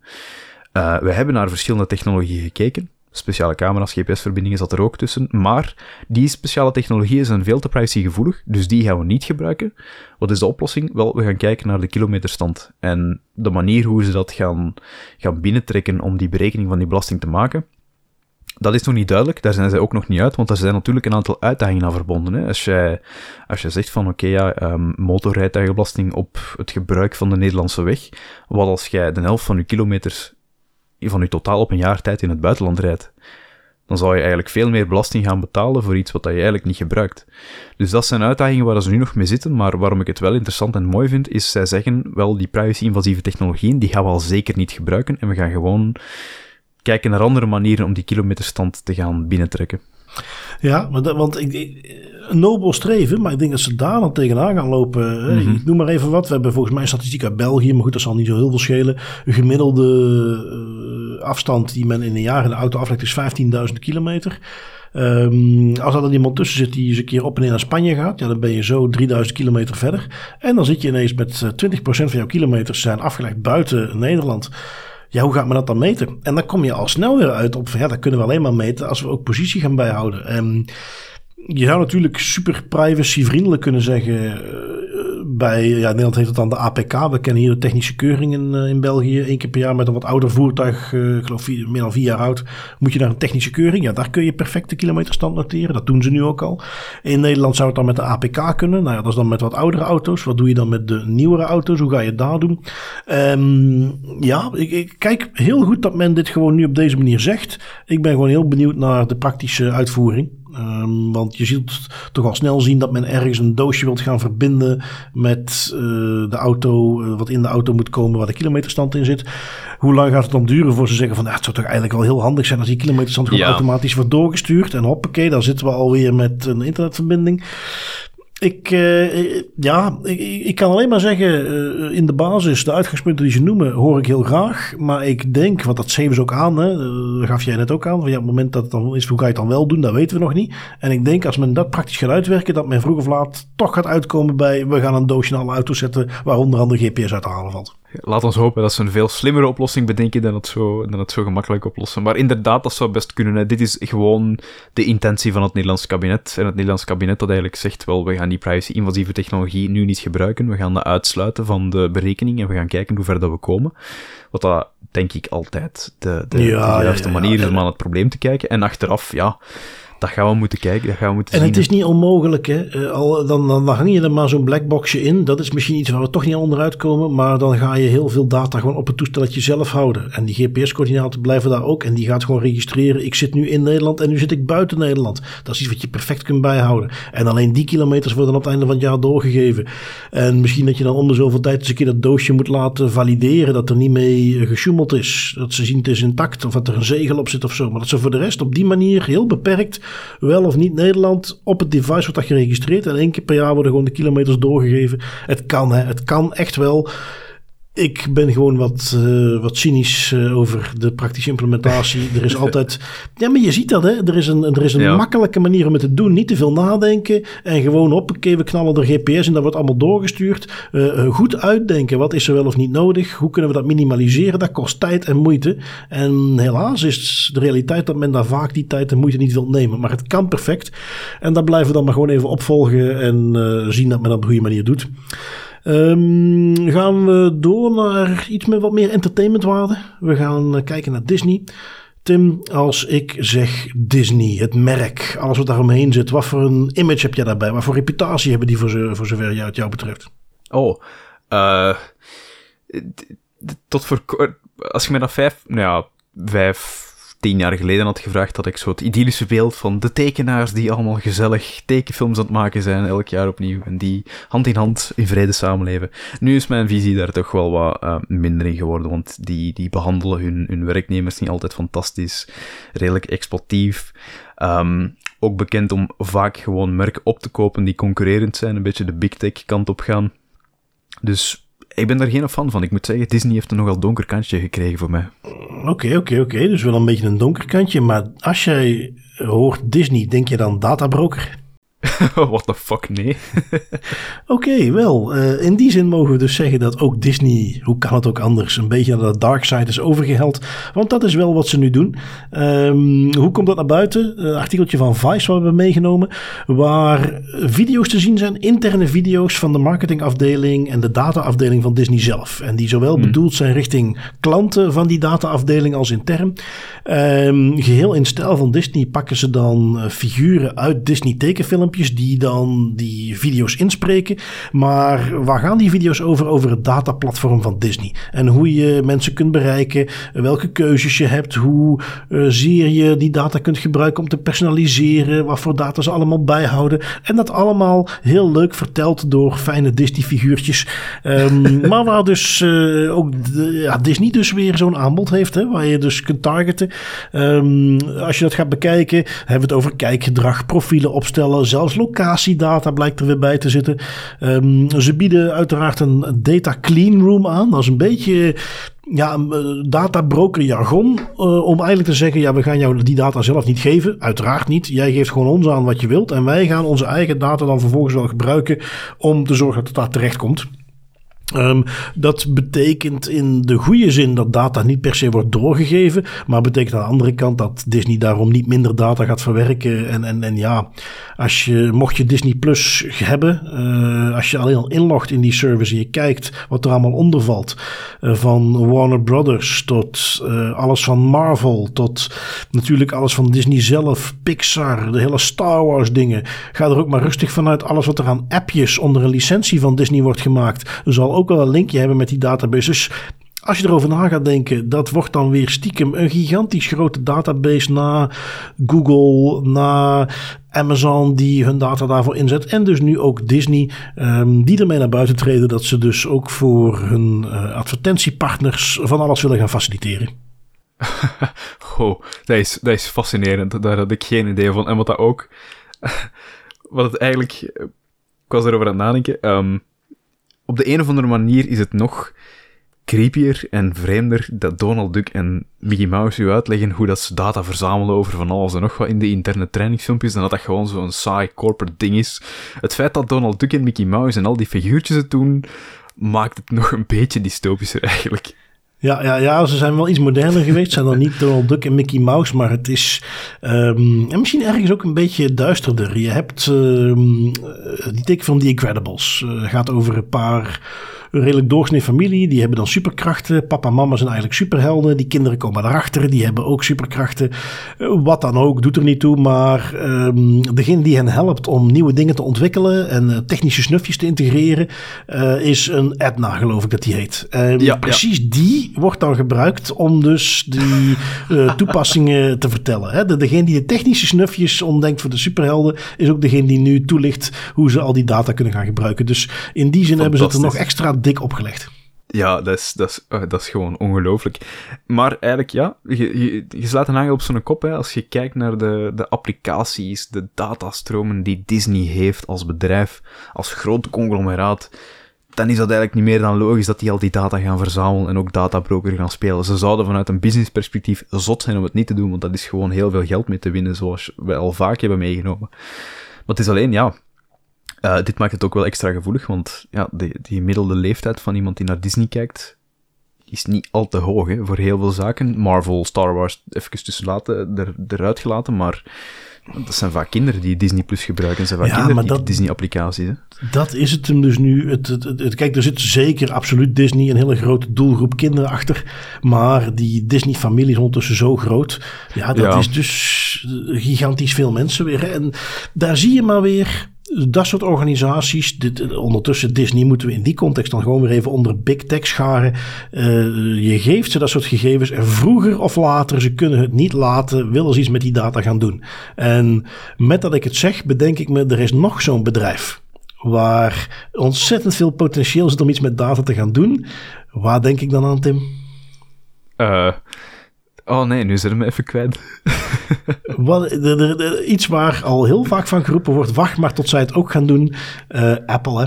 Uh, we hebben naar verschillende technologieën gekeken. Speciale camera's, GPS-verbindingen zat er ook tussen. Maar die speciale technologieën zijn veel te privacygevoelig, dus die gaan we niet gebruiken. Wat is de oplossing? Wel, we gaan kijken naar de kilometerstand. En de manier hoe ze dat gaan, gaan binnentrekken om die berekening van die belasting te maken, dat is nog niet duidelijk, daar zijn zij ook nog niet uit, want er zijn natuurlijk een aantal uitdagingen aan verbonden. Hè. Als, jij, als je zegt van oké, ja, um, motorrijtuigenbelasting op het gebruik van de Nederlandse weg, wat als jij de helft van je kilometers van je totaal op een jaar tijd in het buitenland rijdt, dan zou je eigenlijk veel meer belasting gaan betalen voor iets wat je eigenlijk niet gebruikt. Dus dat zijn uitdagingen waar ze nu nog mee zitten, maar waarom ik het wel interessant en mooi vind, is zij zeggen, wel, die privacy-invasieve technologieën, die gaan we al zeker niet gebruiken en we gaan gewoon kijken naar andere manieren om die kilometerstand te gaan binnentrekken. Ja, want ik, een nobel streven, maar ik denk dat ze daar dan tegenaan gaan lopen. Mm Ik noem maar even wat. We hebben volgens mij statistiek uit België, maar goed, dat zal niet zo heel veel schelen. Een gemiddelde uh, afstand die men in een jaar in de auto aflegt is 15.000 kilometer. Um, als er dan iemand tussen zit die eens een keer op en neer naar Spanje gaat, ja, dan ben je zo 3000 kilometer verder. En dan zit je ineens met 20% van jouw kilometers zijn afgelegd buiten Nederland. Ja, hoe gaat men dat dan meten? En dan kom je al snel weer uit op van ja, dat kunnen we alleen maar meten als we ook positie gaan bijhouden. En je zou natuurlijk super privacyvriendelijk kunnen zeggen. Eh, bij, ja, Nederland heeft het dan de APK. We kennen hier de technische keuringen in, in België. Eén keer per jaar met een wat ouder voertuig, uh, ik geloof meer dan vier jaar oud, moet je naar een technische keuring. Ja, daar kun je perfecte kilometerstand noteren. Dat doen ze nu ook al. In Nederland zou het dan met de APK kunnen. Nou ja, dat is dan met wat oudere auto's. Wat doe je dan met de nieuwere auto's? Hoe ga je het daar doen? Um, ja, ik, kijk heel goed dat men dit gewoon nu op deze manier zegt. Ik ben gewoon heel benieuwd naar de praktische uitvoering. Um, want je ziet toch al snel zien dat men ergens een doosje wilt gaan verbinden met uh, de auto, uh, wat in de auto moet komen, waar de kilometerstand in zit. Hoe lang gaat het dan duren voor ze zeggen van, ja, het zou toch eigenlijk wel heel handig zijn als die kilometerstand gewoon ja. automatisch wordt doorgestuurd. En hoppakee, dan zitten we alweer met een internetverbinding. Ik, uh, ja, ik, kan alleen maar zeggen, uh, in de basis, de uitgangspunten die ze noemen, hoor ik heel graag. Maar ik denk, want dat zeven ze ook aan, hè, dat gaf jij net ook aan. Van, ja, op het moment dat het dan is, hoe ga je het dan wel doen, dat weten we nog niet. En ik denk, als men dat praktisch gaat uitwerken, dat men vroeg of laat toch gaat uitkomen bij, we gaan een doosje in alle auto's zetten, waar onder andere GPS uit te halen valt. Laat ons hopen dat ze een veel slimmere oplossing bedenken dan het zo, dan het zo gemakkelijk oplossen. Maar inderdaad, dat zou best kunnen. Hè. Dit is gewoon de intentie van het Nederlands kabinet. En het Nederlands kabinet dat eigenlijk zegt, wel, we gaan die privacy-invasieve technologie nu niet gebruiken. We gaan dat uitsluiten van de berekening en we gaan kijken hoe ver dat we komen. Wat dat, denk ik, altijd de, de, ja, de juiste ja, ja, manier is om aan het probleem te kijken. En achteraf, ja dat gaan we moeten kijken, dat gaan we moeten en zien. het is niet onmogelijk, hè. Uh, al, dan, dan, dan hang je er maar zo'n blackboxje in. Dat is misschien iets waar we toch niet onderuit komen. Maar dan ga je heel veel data gewoon op het toestelletje zelf houden. En die GPS-coördinaten blijven daar ook. En die gaat gewoon registreren. Ik zit nu in Nederland en nu zit ik buiten Nederland. Dat is iets wat je perfect kunt bijhouden. En alleen die kilometers worden op het einde van het jaar doorgegeven. En misschien dat je dan om de zoveel tijd eens een keer dat doosje moet laten valideren. Dat er niet mee gesjoemeld is. Dat ze zien het is intact. Of dat er een zegel op zit of zo. Maar dat ze voor de rest op die manier heel beperkt wel of niet Nederland op het device wordt dat geregistreerd. En één keer per jaar worden gewoon de kilometers doorgegeven. Het kan, hè. Het kan echt wel. Ik ben gewoon wat, uh, wat cynisch uh, over de praktische implementatie. er is altijd. Ja, maar je ziet dat, hè? Er is een, er is een ja. makkelijke manier om het te doen. Niet te veel nadenken. En gewoon op, we knallen er GPS en dat wordt allemaal doorgestuurd. Uh, goed uitdenken. Wat is er wel of niet nodig? Hoe kunnen we dat minimaliseren? Dat kost tijd en moeite. En helaas is de realiteit dat men daar vaak die tijd en moeite niet wil nemen. Maar het kan perfect. En daar blijven we dan maar gewoon even opvolgen en zien dat men dat op een goede manier doet. Um, gaan we door naar iets met wat meer entertainmentwaarde. We gaan kijken naar Disney. Tim, als ik zeg Disney, het merk, alles wat daaromheen zit, wat voor een image heb jij daarbij? Wat voor reputatie hebben die voor, voor zover jou, het jou betreft? Oh, Uh, tot voor kort, als je me dat vijf, nou ja, vijf, tien jaar geleden had gevraagd, had ik zo het idyllische beeld van de tekenaars die allemaal gezellig tekenfilms aan het maken zijn, elk jaar opnieuw, en die hand in hand in vrede samenleven. Nu is mijn visie daar toch wel wat uh, minder in geworden, want die, die behandelen hun, hun werknemers niet altijd fantastisch, redelijk exploitief. Um, ook bekend om vaak gewoon merken op te kopen die concurrerend zijn, een beetje de big tech kant op gaan. Dus ik ben daar geen fan van. Ik moet zeggen, Disney heeft een nogal donker kantje gekregen voor mij. Oké, oké, oké. Dus wel een beetje een donker kantje. Maar als jij hoort Disney, denk je dan databroker? What the fuck, nee. Oké, wel. Uh, in die zin mogen we dus zeggen dat ook Disney, hoe kan het ook anders, een beetje naar de dark side is overgeheld. Want dat is wel wat ze nu doen. Um, hoe komt dat naar buiten? Een artikeltje van Vice wat we hebben meegenomen. Waar video's te zien zijn, interne video's van de marketingafdeling en de dataafdeling van Disney zelf. En die zowel hmm. bedoeld zijn richting klanten van die dataafdeling als intern. Um, geheel in stijl van Disney pakken ze dan uh, figuren uit Disney die dan die video's inspreken. Maar waar gaan die video's over? Over het dataplatform van Disney. En hoe je mensen kunt bereiken, welke keuzes je hebt, hoe uh, zeer je die data kunt gebruiken om te personaliseren, wat voor data ze allemaal bijhouden. En dat allemaal heel leuk verteld door fijne Disney-figuurtjes. Um, maar waar dus uh, ook de, ja, Disney dus weer zo'n aanbod heeft, hè, waar je dus kunt targeten. Um, als je dat gaat bekijken, hebben we het over kijkgedrag, profielen opstellen, zelfs locatiedata blijkt er weer bij te zitten. Um, ze bieden uiteraard een data clean room aan. Dat is een beetje ja, eh, databroker jargon. Uh, om eigenlijk te zeggen, ja, we gaan jou die data zelf niet geven. Uiteraard niet. Jij geeft gewoon ons aan wat je wilt. En wij gaan onze eigen data dan vervolgens wel gebruiken om te zorgen dat het daar terecht komt. Um, dat betekent in de goede zin dat data niet per se wordt doorgegeven, maar betekent aan de andere kant dat Disney daarom niet minder data gaat verwerken. En, en, en ja, als je, mocht je Disney Plus hebben, uh, als je alleen al inlogt in die service en je kijkt wat er allemaal onder valt, uh, van Warner Brothers tot uh, alles van Marvel, tot natuurlijk alles van Disney zelf, Pixar, de hele Star Wars dingen, ga er ook maar rustig vanuit alles wat er aan appjes onder een licentie van Disney wordt gemaakt, zal ook wel een linkje hebben met die database. Dus als je erover na gaat denken, dat wordt dan weer stiekem een gigantisch grote database na Google, na Amazon die hun data daarvoor inzet. En dus nu ook Disney, um, die ermee naar buiten treden dat ze dus ook voor hun uh, advertentiepartners van alles willen gaan faciliteren. oh, dat is, dat is fascinerend. Daar had ik geen idee van. En wat dat ook, wat het eigenlijk, ik was erover aan het nadenken. Um, op de een of andere manier is het nog creepier en vreemder dat Donald Duck en Mickey Mouse u uitleggen hoe dat ze data verzamelen over van alles en nog wat in de interne trainingsfilmpjes en dat dat gewoon zo'n saai corporate ding is. Het feit dat Donald Duck en Mickey Mouse en al die figuurtjes het doen, maakt het nog een beetje dystopischer eigenlijk. Ja, ja, ja, ze zijn wel iets moderner geweest. Zijn dan niet Donald Duck en Mickey Mouse, maar het is um, en misschien ergens ook een beetje duisterder. Je hebt um, die tekenfilm The Incredibles. Uh, gaat over een paar een redelijk doorsnee familie. Die hebben dan superkrachten. Papa en mama zijn eigenlijk superhelden. Die kinderen komen daarachter. Die hebben ook superkrachten. Eh, wat dan ook, doet er niet toe. Maar um, degene die hen helpt om nieuwe dingen te ontwikkelen en uh, technische snufjes te integreren, uh, is een Edna, geloof ik dat die heet. Um, ja, precies ja. die wordt dan gebruikt om dus die toepassingen te vertellen. Hè? De, degene die de technische snufjes ontdenkt voor de superhelden, is ook degene die nu toelicht hoe ze al die data kunnen gaan gebruiken. Dus in die zin hebben ze het er nog extra opgelegd. Ja, dat is, dat is, uh, dat is gewoon ongelooflijk. Maar eigenlijk, ja, je, je, je slaat een hangel op zo'n kop. Hè, als je kijkt naar de, de applicaties, de datastromen die Disney heeft als bedrijf, als groot conglomeraat, dan is dat eigenlijk niet meer dan logisch dat die al die data gaan verzamelen en ook databroker gaan spelen. Ze zouden vanuit een businessperspectief zot zijn om het niet te doen, want dat is gewoon heel veel geld mee te winnen, zoals we al vaak hebben meegenomen. Maar het is alleen, ja, uh, dit maakt het ook wel extra gevoelig, want ja, de, die gemiddelde leeftijd van iemand die naar Disney kijkt, is niet al te hoog hè, voor heel veel zaken. Marvel, Star Wars, even tussen laten, er, eruit gelaten, maar dat zijn vaak kinderen die Disney Plus gebruiken. Dat zijn vaak ja, kinderen die Disney-applicaties. Dat is het hem dus nu. Het, het, het, kijk, er zit zeker absoluut Disney een hele grote doelgroep kinderen achter. Maar die Disney-familie is ondertussen zo groot. Ja, dat ja. is dus gigantisch veel mensen weer. Hè. En daar zie je maar weer dat soort organisaties, dit, ondertussen Disney moeten we in die context dan gewoon weer even onder big tech scharen. Uh, je geeft ze dat soort gegevens en vroeger of later, ze kunnen het niet laten, willen ze iets met die data gaan doen. En met dat ik het zeg, bedenk ik me, er is nog zo'n bedrijf waar ontzettend veel potentieel zit om iets met data te gaan doen. Waar denk ik dan aan, Tim? Uh, oh nee, nu zit hem even kwijt. Wat, iets waar al heel vaak van geroepen wordt, wacht maar tot zij het ook gaan doen. Uh, Apple, hè.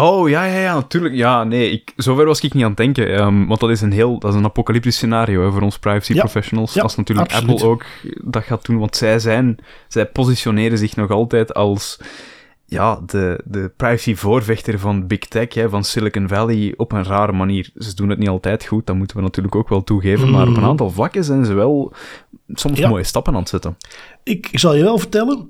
Oh, ja, ja, ja, natuurlijk. Ja, nee, ik, zover was ik niet aan het denken. Um, want dat is een heel, dat is een apocalyptisch scenario hè, voor ons privacy professionals. Ja, als natuurlijk Apple ook dat gaat doen. Want zij zijn, zij positioneren zich nog altijd als ja, de, de privacy-voorvechter van Big Tech, hè, van Silicon Valley, op een rare manier. Ze doen het niet altijd goed, dat moeten we natuurlijk ook wel toegeven. Maar op een mm. aantal vlakken zijn ze wel soms mooie stappen aan het zetten. Ik zal je wel vertellen,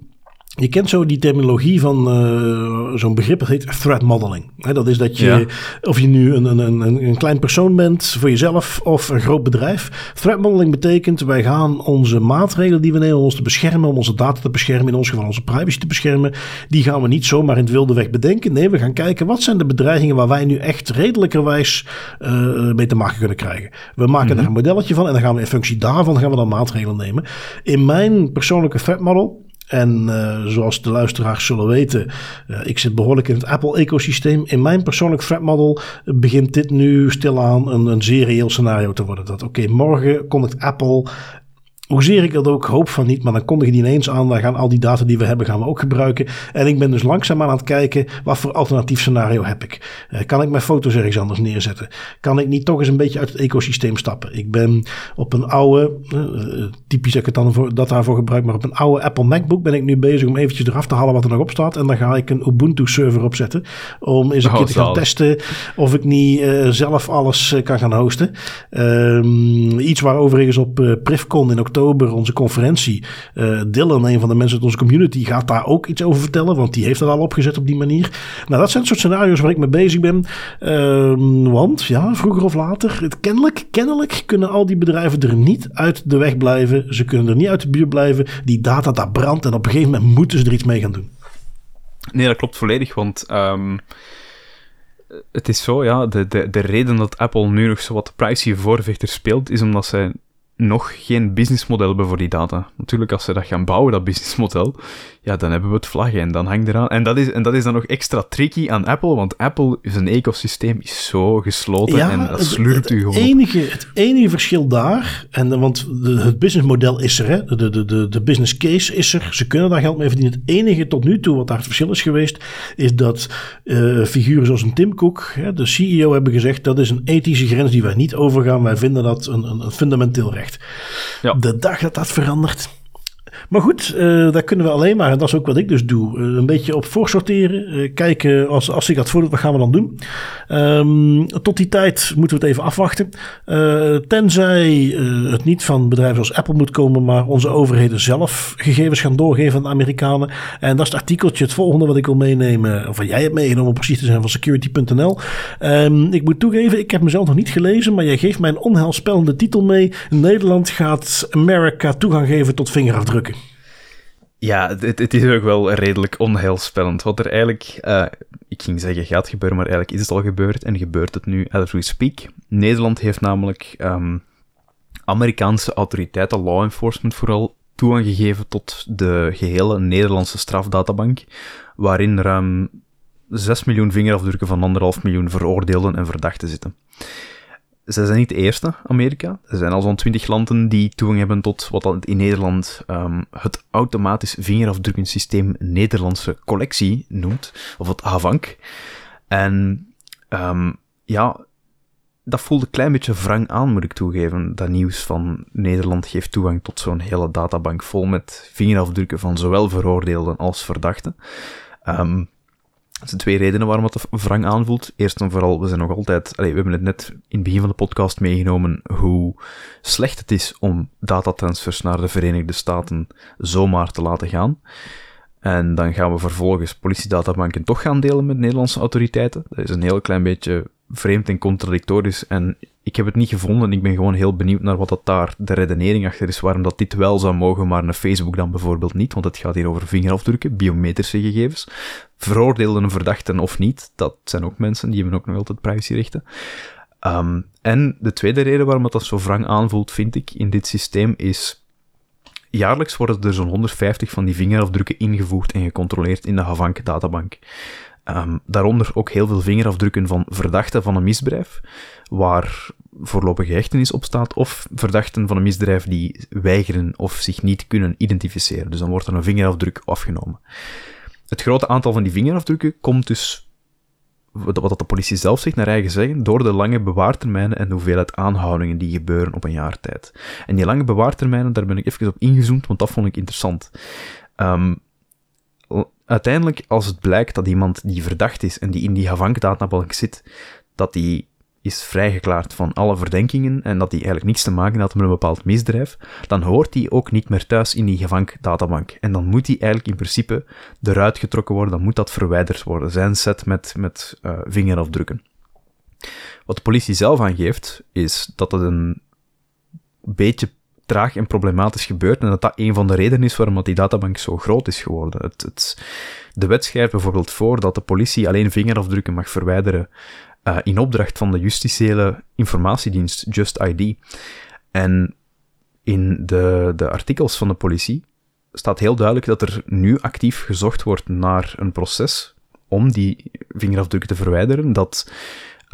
je kent zo die terminologie van uh, zo'n begrip, dat heet threat modeling. dat is dat je, of je nu een, een, een, een klein persoon bent voor jezelf of een groot bedrijf. Threat modeling betekent, wij gaan onze maatregelen die we nemen om ons te beschermen, om onze data te beschermen, in ons geval onze privacy te beschermen, die gaan we niet zomaar in het wilde weg bedenken. Nee, we gaan kijken, wat zijn de bedreigingen waar wij nu echt redelijkerwijs uh, mee te maken kunnen krijgen. We maken mm er een modelletje van en dan gaan we in functie daarvan gaan we dan maatregelen nemen. In mijn persoonlijke threat model en uh, zoals de luisteraars zullen weten, uh, ik zit behoorlijk in het Apple-ecosysteem. In mijn persoonlijk threat model begint dit nu stilaan een, een zeer reëel scenario te worden. Dat oké, okay, morgen komt Apple Hoezeer ik dat ook hoop van niet, maar dan kondig je die ineens aan. Dan gaan al die data die we hebben, gaan we ook gebruiken. En ik ben dus langzaam aan het kijken, wat voor alternatief scenario heb ik? Uh, kan ik mijn foto's ergens anders neerzetten? Kan ik niet toch eens een beetje uit het ecosysteem stappen? Ik ben op een oude, uh, typisch dat ik het dan voor, dat daarvoor gebruik, maar op een oude Apple MacBook ben ik nu bezig om eventjes eraf te halen wat er nog op staat. En dan ga ik een Ubuntu server opzetten. Om eens een oh, keer te gaan testen of ik niet uh, zelf alles kan gaan hosten. Um, iets waar overigens op Privcon in oktober oktober, onze conferentie. Uh, Dylan, een van de mensen uit onze community, gaat daar ook iets over vertellen. Want die heeft dat al opgezet op die manier. Nou, dat zijn het soort scenario's waar ik mee bezig ben. Uh, want, ja, vroeger of later, het, kennelijk, kennelijk kunnen al die bedrijven er niet uit de weg blijven. Ze kunnen er niet uit de buurt blijven. Die data, daar brandt. En op een gegeven moment moeten ze er iets mee gaan doen. Nee, dat klopt volledig. Want um, het is zo, ja, de, de, de reden dat Apple nu nog zo wat privacy voorvechter speelt, is omdat zij nog geen businessmodel hebben voor die data. Natuurlijk, als ze dat gaan bouwen, dat businessmodel, ja, dan hebben we het vlaggen en dan hangt eraan. En dat is, en dat is dan nog extra tricky aan Apple, want Apple, zijn ecosysteem is zo gesloten ja, en dat slurpt u gewoon. Enige, het enige verschil daar, en, want de, het businessmodel is er, hè, de, de, de, de business case is er, ze kunnen daar geld mee verdienen. Het enige tot nu toe wat daar het verschil is geweest, is dat uh, figuren zoals een Tim Cook, hè, de CEO, hebben gezegd, dat is een ethische grens die wij niet overgaan. Wij vinden dat een, een, een fundamenteel recht. Ja. De dag dat dat verandert, maar goed, uh, daar kunnen we alleen maar, en dat is ook wat ik dus doe, uh, een beetje op voorsorteren. Uh, kijken, als, als ik dat voordoet, wat gaan we dan doen? Um, tot die tijd moeten we het even afwachten. tenzij het niet van bedrijven als Apple moet komen, maar onze overheden zelf gegevens gaan doorgeven aan de Amerikanen. En dat is het artikeltje, het volgende wat ik wil meenemen, of wat jij hebt meegenomen om precies te zijn van security.nl. Ehm, ik moet toegeven, ik heb mezelf nog niet gelezen, maar jij geeft mij een onheilspellende titel mee. Nederland gaat Amerika toegang geven tot vingerafdrukken. Ja, het, is ook wel redelijk onheilspellend. Wat er eigenlijk, uh, ik ging zeggen gaat gebeuren, maar eigenlijk is het al gebeurd en gebeurt het nu as we speak. Nederland heeft namelijk um, Amerikaanse autoriteiten, law enforcement vooral, toegang gegeven tot de gehele Nederlandse strafdatabank, waarin ruim 6 miljoen vingerafdrukken van 1,5 miljoen veroordeelden en verdachten zitten zij zijn niet de eerste, Amerika. Er zijn al zo'n twintig landen die toegang hebben tot wat in Nederland um, het automatisch vingerafdrukkensysteem Nederlandse collectie noemt, of het HAVANK. En um, ja, dat voelde een klein beetje wrang aan, moet ik toegeven. Dat nieuws van Nederland geeft toegang tot zo'n hele databank vol met vingerafdrukken van zowel veroordeelden als verdachten. Um, er zijn twee redenen waarom het wrang aanvoelt. Eerst en vooral, we zijn nog altijd, we hebben het net in het begin van de podcast meegenomen hoe slecht het is om datatransfers naar de Verenigde Staten zomaar te laten gaan. En dan gaan we vervolgens politiedatabanken toch gaan delen met Nederlandse autoriteiten. Dat is een heel klein beetje vreemd en contradictorisch. En ik heb het niet gevonden. Ik ben gewoon heel benieuwd naar wat dat daar de redenering achter is. Waarom dat dit wel zou mogen, maar een Facebook dan bijvoorbeeld niet. Want het gaat hier over vingerafdrukken, biometrische gegevens. Veroordeelden verdachten of niet. Dat zijn ook mensen, die hebben ook nog altijd privacyrechten. Um, en de tweede reden waarom het dat zo wrang aanvoelt, vind ik, in dit systeem is... Jaarlijks worden er zo'n 150 van die vingerafdrukken ingevoerd en gecontroleerd in de Havank-databank. Um, daaronder ook heel veel vingerafdrukken van verdachten van een misdrijf, waar voorlopige hechtenis op staat, of verdachten van een misdrijf die weigeren of zich niet kunnen identificeren. Dus dan wordt er een vingerafdruk afgenomen. Het grote aantal van die vingerafdrukken komt dus, wat de politie zelf zegt, naar eigen zeggen, door de lange bewaartermijnen en de hoeveelheid aanhoudingen die gebeuren op een jaar tijd. En die lange bewaartermijnen, daar ben ik even op ingezoomd, want dat vond ik interessant. Um, uiteindelijk, als het blijkt dat iemand die verdacht is en die in die Havank-databank zit, dat die is vrijgeklaard van alle verdenkingen en dat die eigenlijk niets te maken had met een bepaald misdrijf, dan hoort die ook niet meer thuis in die Havank-databank. En dan moet die eigenlijk in principe eruit getrokken worden, dan moet dat verwijderd worden, zijn set met, met uh, vingerafdrukken. Wat de politie zelf aangeeft, is dat het een beetje traag en problematisch gebeurt en dat dat een van de redenen is waarom die databank zo groot is geworden. Het, het, de wet schrijft bijvoorbeeld voor dat de politie alleen vingerafdrukken mag verwijderen uh, in opdracht van de justitiële informatiedienst Just ID. En in de, de artikels van de politie staat heel duidelijk dat er nu actief gezocht wordt naar een proces om die vingerafdrukken te verwijderen, dat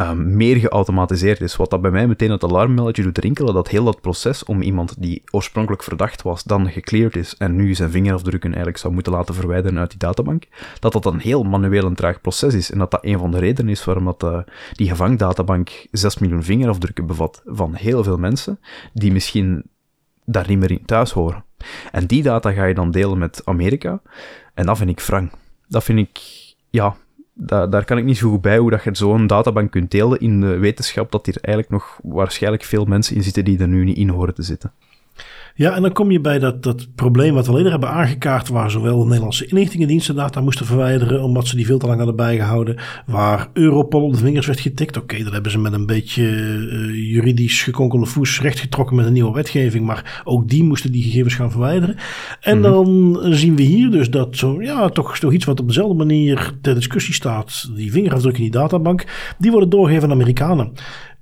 um, meer geautomatiseerd is. Wat dat bij mij meteen het alarmbelletje doet rinkelen, dat heel dat proces om iemand die oorspronkelijk verdacht was, dan gecleared is en nu zijn vingerafdrukken eigenlijk zou moeten laten verwijderen uit die databank, dat dat een heel manueel en traag proces is. En dat dat een van de redenen is waarom dat, uh, die gevangdatabank 6 miljoen vingerafdrukken bevat van heel veel mensen, die misschien daar niet meer in thuis horen. En die data ga je dan delen met Amerika. En dat vind ik wrang. Dat vind ik, ja, daar, daar kan ik niet zo goed bij hoe dat je zo'n databank kunt delen in de wetenschap dat hier eigenlijk nog waarschijnlijk veel mensen in zitten die er nu niet in horen te zitten. Ja, en dan kom je bij dat, dat probleem wat we eerder hebben aangekaart, waar zowel de Nederlandse inlichtingendiensten data moesten verwijderen, omdat ze die veel te lang hadden bijgehouden, waar Europol op de vingers werd getikt. Oké, dat hebben ze met een beetje uh, juridisch gekonkelde voes rechtgetrokken met een nieuwe wetgeving, maar ook die moesten die gegevens gaan verwijderen. En mhm. dan zien we hier dus dat zo, ja, toch, toch iets wat op dezelfde manier ter discussie staat, die vingerafdrukken in die databank, die worden doorgegeven aan Amerikanen.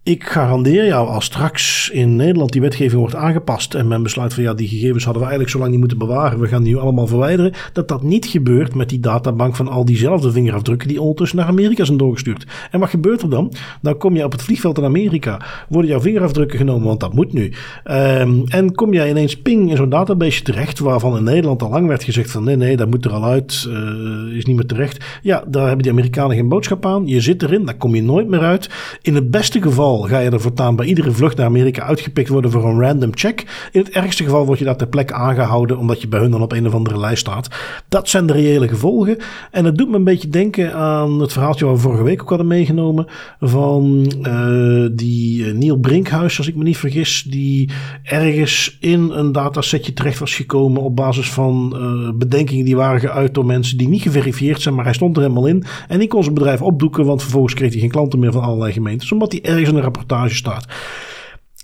Ik garandeer jou, als straks in Nederland die wetgeving wordt aangepast en men besluit van ja, die gegevens hadden we eigenlijk zo lang niet moeten bewaren, we gaan die nu allemaal verwijderen, dat dat niet gebeurt met die databank van al diezelfde vingerafdrukken die ondertussen naar Amerika zijn doorgestuurd. En wat gebeurt er dan? Dan kom je op het vliegveld in Amerika, worden jouw vingerafdrukken genomen, want dat moet nu. Um, en kom jij ineens ping in zo'n database terecht, waarvan in Nederland al lang werd gezegd van nee, nee, dat moet er al uit, uh, is niet meer terecht. Ja, daar hebben die Amerikanen geen boodschap aan. Je zit erin, daar kom je nooit meer uit. In het beste geval ga je er voortaan bij iedere vlucht naar Amerika uitgepikt worden voor een random check. In het ergste geval word je daar ter plekke aangehouden omdat je bij hun dan op een of andere lijst staat. Dat zijn de reële gevolgen. En het doet me een beetje denken aan het verhaaltje waar we vorige week ook hadden meegenomen van uh, die uh, Neil Brinkhuis, als ik me niet vergis, die ergens in een datasetje terecht was gekomen op basis van uh, bedenkingen die waren geuit door mensen die niet geverifieerd zijn, maar hij stond er helemaal in. En die kon zijn bedrijf opdoeken, want vervolgens kreeg hij geen klanten meer van allerlei gemeentes, omdat hij ergens een rapportage staat.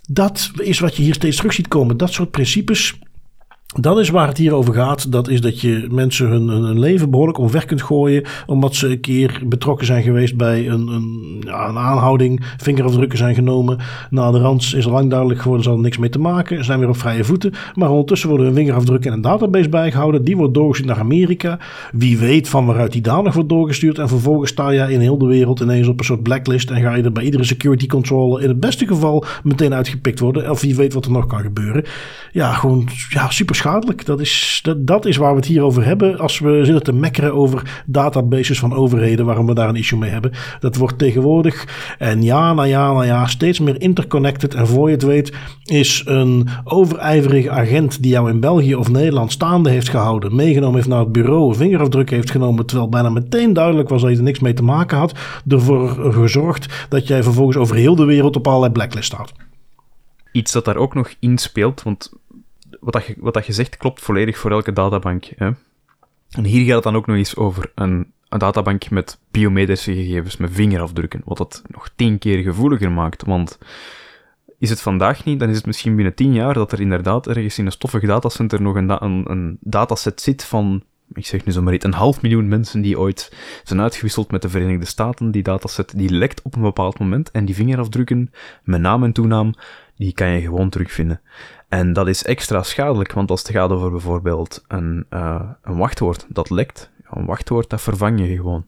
Dat is wat je hier steeds terug ziet komen. Dat soort principes dat is waar het hier over gaat. Dat is dat je mensen hun, hun leven behoorlijk omver kunt gooien. Omdat ze een keer betrokken zijn geweest bij een, een, ja, een aanhouding. Vingerafdrukken zijn genomen. Na de rand is lang duidelijk geworden. Ze hadden niks mee te maken. Ze zijn weer op vrije voeten. Maar ondertussen worden hun vingerafdrukken in een database bijgehouden. Die wordt doorgestuurd naar Amerika. Wie weet van waaruit die daar nog wordt doorgestuurd. En vervolgens sta je in heel de wereld ineens op een soort blacklist. En ga je er bij iedere security controle in het beste geval meteen uitgepikt worden. Of wie weet wat er nog kan gebeuren. Ja, gewoon ja, super schadelijk. Dat is, dat, is waar we het hier over hebben. Als we zitten te mekkeren over databases van overheden, waarom we daar een issue mee hebben. Dat wordt tegenwoordig, en ja, na ja, na ja, steeds meer interconnected. En voor je het weet, is een overijverige agent die jou in België of Nederland staande heeft gehouden, meegenomen heeft naar het bureau, vingerafdruk heeft genomen, terwijl bijna meteen duidelijk was dat je er niks mee te maken had, ervoor gezorgd dat jij vervolgens over heel de wereld op allerlei blacklist staat. Iets dat daar ook nog in speelt, want wat, dat je, wat dat zegt klopt volledig voor elke databank. Hè? En hier gaat het dan ook nog eens over een een databank met biometrische gegevens, met vingerafdrukken, wat dat nog tien keer gevoeliger maakt. Want is het vandaag niet, dan is het misschien binnen tien jaar dat er inderdaad ergens in een stoffig datacenter nog een, een, een dataset zit van, ik zeg nu zomaar iets, een half miljoen mensen die ooit zijn uitgewisseld met de Verenigde Staten. Die dataset die lekt op een bepaald moment en die vingerafdrukken, met naam en toenaam, die kan je gewoon terugvinden. En dat is extra schadelijk, want als het gaat over bijvoorbeeld een, uh, een wachtwoord dat lekt, een wachtwoord dat vervang je gewoon.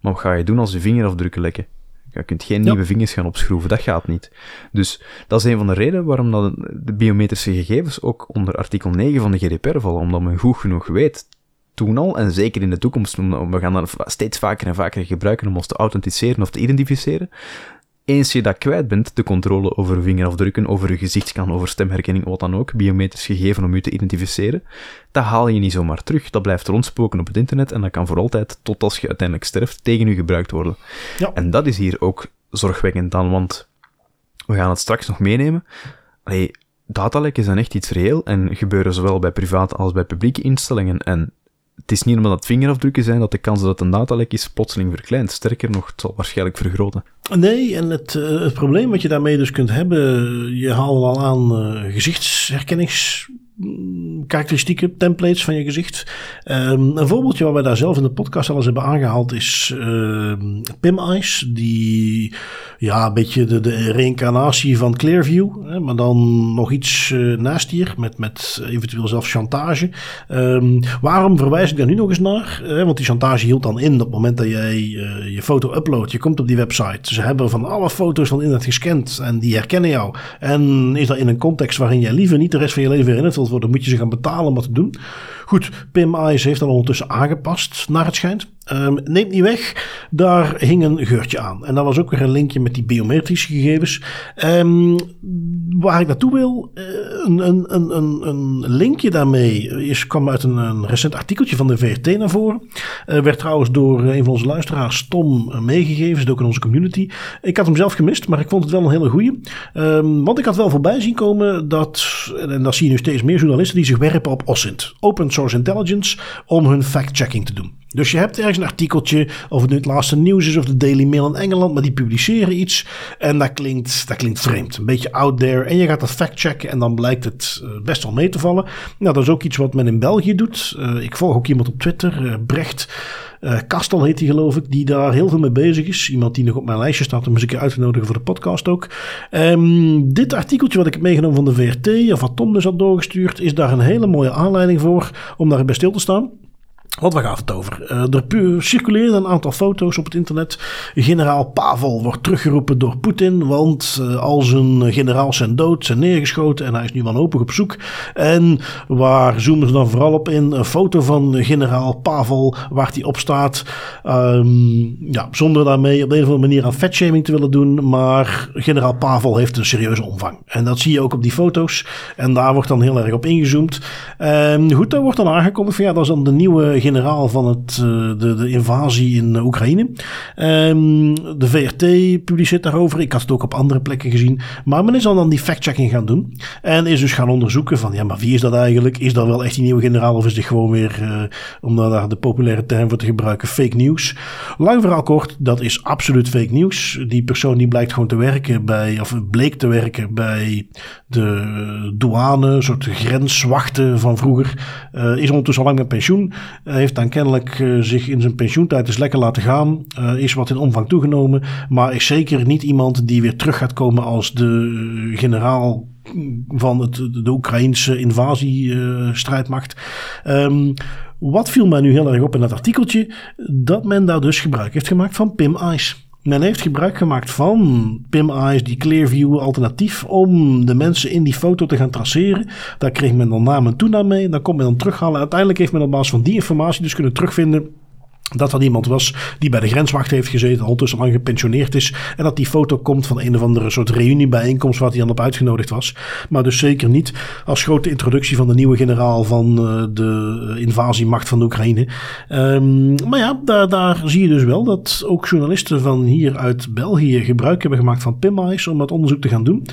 Maar wat ga je doen als je vingerafdrukken lekken? Je kunt geen nieuwe vingers gaan opschroeven, dat gaat niet. Dus dat is een van de redenen waarom dat de biometrische gegevens ook onder artikel 9 van de GDPR vallen, omdat men goed genoeg weet, toen al, en zeker in de toekomst, we gaan dat steeds vaker en vaker gebruiken om ons te authenticeren of te identificeren, eens je dat kwijt bent, de controle over vingerafdrukken, over je gezichtscan, over stemherkenning, wat dan ook, biometrisch gegeven om je te identificeren, dat haal je niet zomaar terug. Dat blijft rondspoken op het internet en dat kan voor altijd, tot als je uiteindelijk sterft, tegen je gebruikt worden. Ja. En dat is hier ook zorgwekkend dan, want we gaan het straks nog meenemen. Allee, datalekken zijn echt iets reëel en gebeuren zowel bij private als bij publieke instellingen. En het is niet omdat het vingerafdrukken zijn dat de kans dat een datalek is plotseling verkleint. Sterker nog, het zal waarschijnlijk vergroten. Nee, en het, het probleem wat je daarmee dus kunt hebben, je haalt al aan uh, gezichtsherkennings karakteristieken, templates van je gezicht. Um, een voorbeeldje waar wij daar zelf in de podcast al eens hebben aangehaald is uh, Pim Eyes. Die ja, een beetje de, de reïncarnatie van Clearview. Hè, maar dan nog iets uh, naast hier met, met eventueel zelfs chantage. Um, waarom verwijs ik daar nu nog eens naar? Want die chantage hield dan in op het moment dat jij uh, je foto uploadt. Je komt op die website. Ze hebben van alle foto's van internet gescand en die herkennen jou. En is dat in een context waarin jij liever niet de rest van je leven herinnert worden, moet je ze gaan betalen om dat te doen. Goed, Eyes heeft dat ondertussen aangepast, naar het schijnt. Um, neemt niet weg, daar hing een geurtje aan. En dat was ook weer een linkje met die biometrische gegevens. Um, waar ik naartoe wil, uh, een, een, een, een, linkje daarmee is, kwam uit een, een recent artikeltje van de VRT naar voren. Uh, werd trouwens door een van onze luisteraars, Tom, meegegeven. Zit ook in onze community. Ik had hem zelf gemist, maar ik vond het wel een hele goeie. Um, want ik had wel voorbij zien komen dat, en dat zie je nu steeds meer journalisten, die zich werpen op OSINT. Open Source Intelligence, om hun fact-checking te doen. Dus je hebt ergens een artikeltje, of het nu het laatste nieuws is of de Daily Mail in Engeland, maar die publiceren iets en dat klinkt, dat klinkt vreemd. Een beetje out there. En je gaat dat fact-checken en dan blijkt het eh, best wel mee te vallen. Nou, dat is ook iets wat men in België doet. Uh, ik volg ook iemand op Twitter, uh, Brecht. Kastel heet hij geloof ik, die daar heel veel mee bezig is. Iemand die nog op mijn lijstje staat om eens een keer uit te nodigen voor de podcast ook. Um, dit artikeltje wat ik heb meegenomen van de VRT, of wat Tom dus had doorgestuurd, is daar een hele mooie aanleiding voor om daar bij stil te staan. Wat waar gaat het over? Uh, er circuleren een aantal foto's op het internet. Generaal Pavel wordt teruggeroepen door Poetin, want uh, al zijn generaals zijn dood, zijn neergeschoten en hij is nu wanhopig op zoek. En waar zoomen ze dan vooral op in? Een foto van generaal Pavel, waar hij op staat. Um, ja, zonder daarmee op de een of andere manier aan fatshaming te willen doen, maar generaal Pavel heeft een serieuze omvang. En dat zie je ook op die foto's. En daar wordt dan heel erg op ingezoomd. Um, goed, daar wordt dan aangekondigd ja, dat is dan de nieuwe generaal van het, uh, de, de invasie in Oekraïne. Um, de VRT publiceert daarover. Ik had het ook op andere plekken gezien. Maar men is dan, dan die fact-checking gaan doen. En is dus gaan onderzoeken van, ja, maar wie is dat eigenlijk? Is dat wel echt die nieuwe generaal of is dit gewoon weer, uh, om daar de populaire term voor te gebruiken, fake news? Lang verhaal kort, dat is absoluut fake news. Die persoon die blijkt gewoon te werken bij, of bleek te werken bij de douane, een soort grenswachten van vroeger. Uh, is ondertussen al lang met pensioen heeft dan kennelijk uh, zich in zijn pensioentijd eens lekker laten gaan. Uh, is wat in omvang toegenomen. Maar is zeker niet iemand die weer terug gaat komen als de generaal van het, de Oekraïnse invasiestrijdmacht. Um, wat viel mij nu heel erg op in dat artikeltje? Dat men daar dus gebruik heeft gemaakt van Pim Ice. Men heeft gebruik gemaakt van Pim Eyes, die Clearview alternatief, om de mensen in die foto te gaan traceren. Daar kreeg men dan naam en toenaam mee. Dan kon men dan terughalen. Uiteindelijk heeft men op basis van die informatie dus kunnen terugvinden dat dat iemand was die bij de grenswacht heeft gezeten, ondertussen lang gepensioneerd is. En dat die foto komt van een of andere soort reuniebijeenkomst waar hij dan op uitgenodigd was. Maar dus zeker niet als grote introductie van de nieuwe generaal van uh, de invasiemacht van de Oekraïne. Um, maar ja, daar, daar zie je dus wel dat ook journalisten van hier uit België gebruik hebben gemaakt van PIMAIS om dat onderzoek te gaan doen.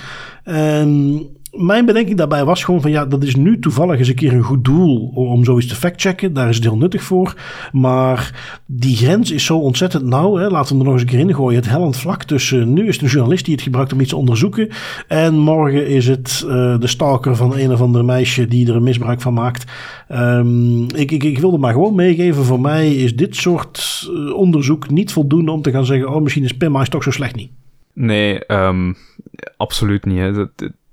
En mijn bedenking daarbij was gewoon van ja, dat is nu toevallig eens een keer een goed doel om zoiets te factchecken. Daar is het heel nuttig voor. Maar die grens is zo ontzettend nauw. Hè. Laten we er nog eens een keer in gooien. Het hellend vlak tussen nu is het een journalist die het gebruikt om iets te onderzoeken. En morgen is het uh, de stalker van een of ander meisje die er een misbruik van maakt. Um, ik, ik, ik wilde maar gewoon meegeven. Voor mij is dit soort uh, onderzoek niet voldoende om te gaan zeggen: oh, misschien is Pimma toch zo slecht niet. Nee, um, absoluut niet. Hè.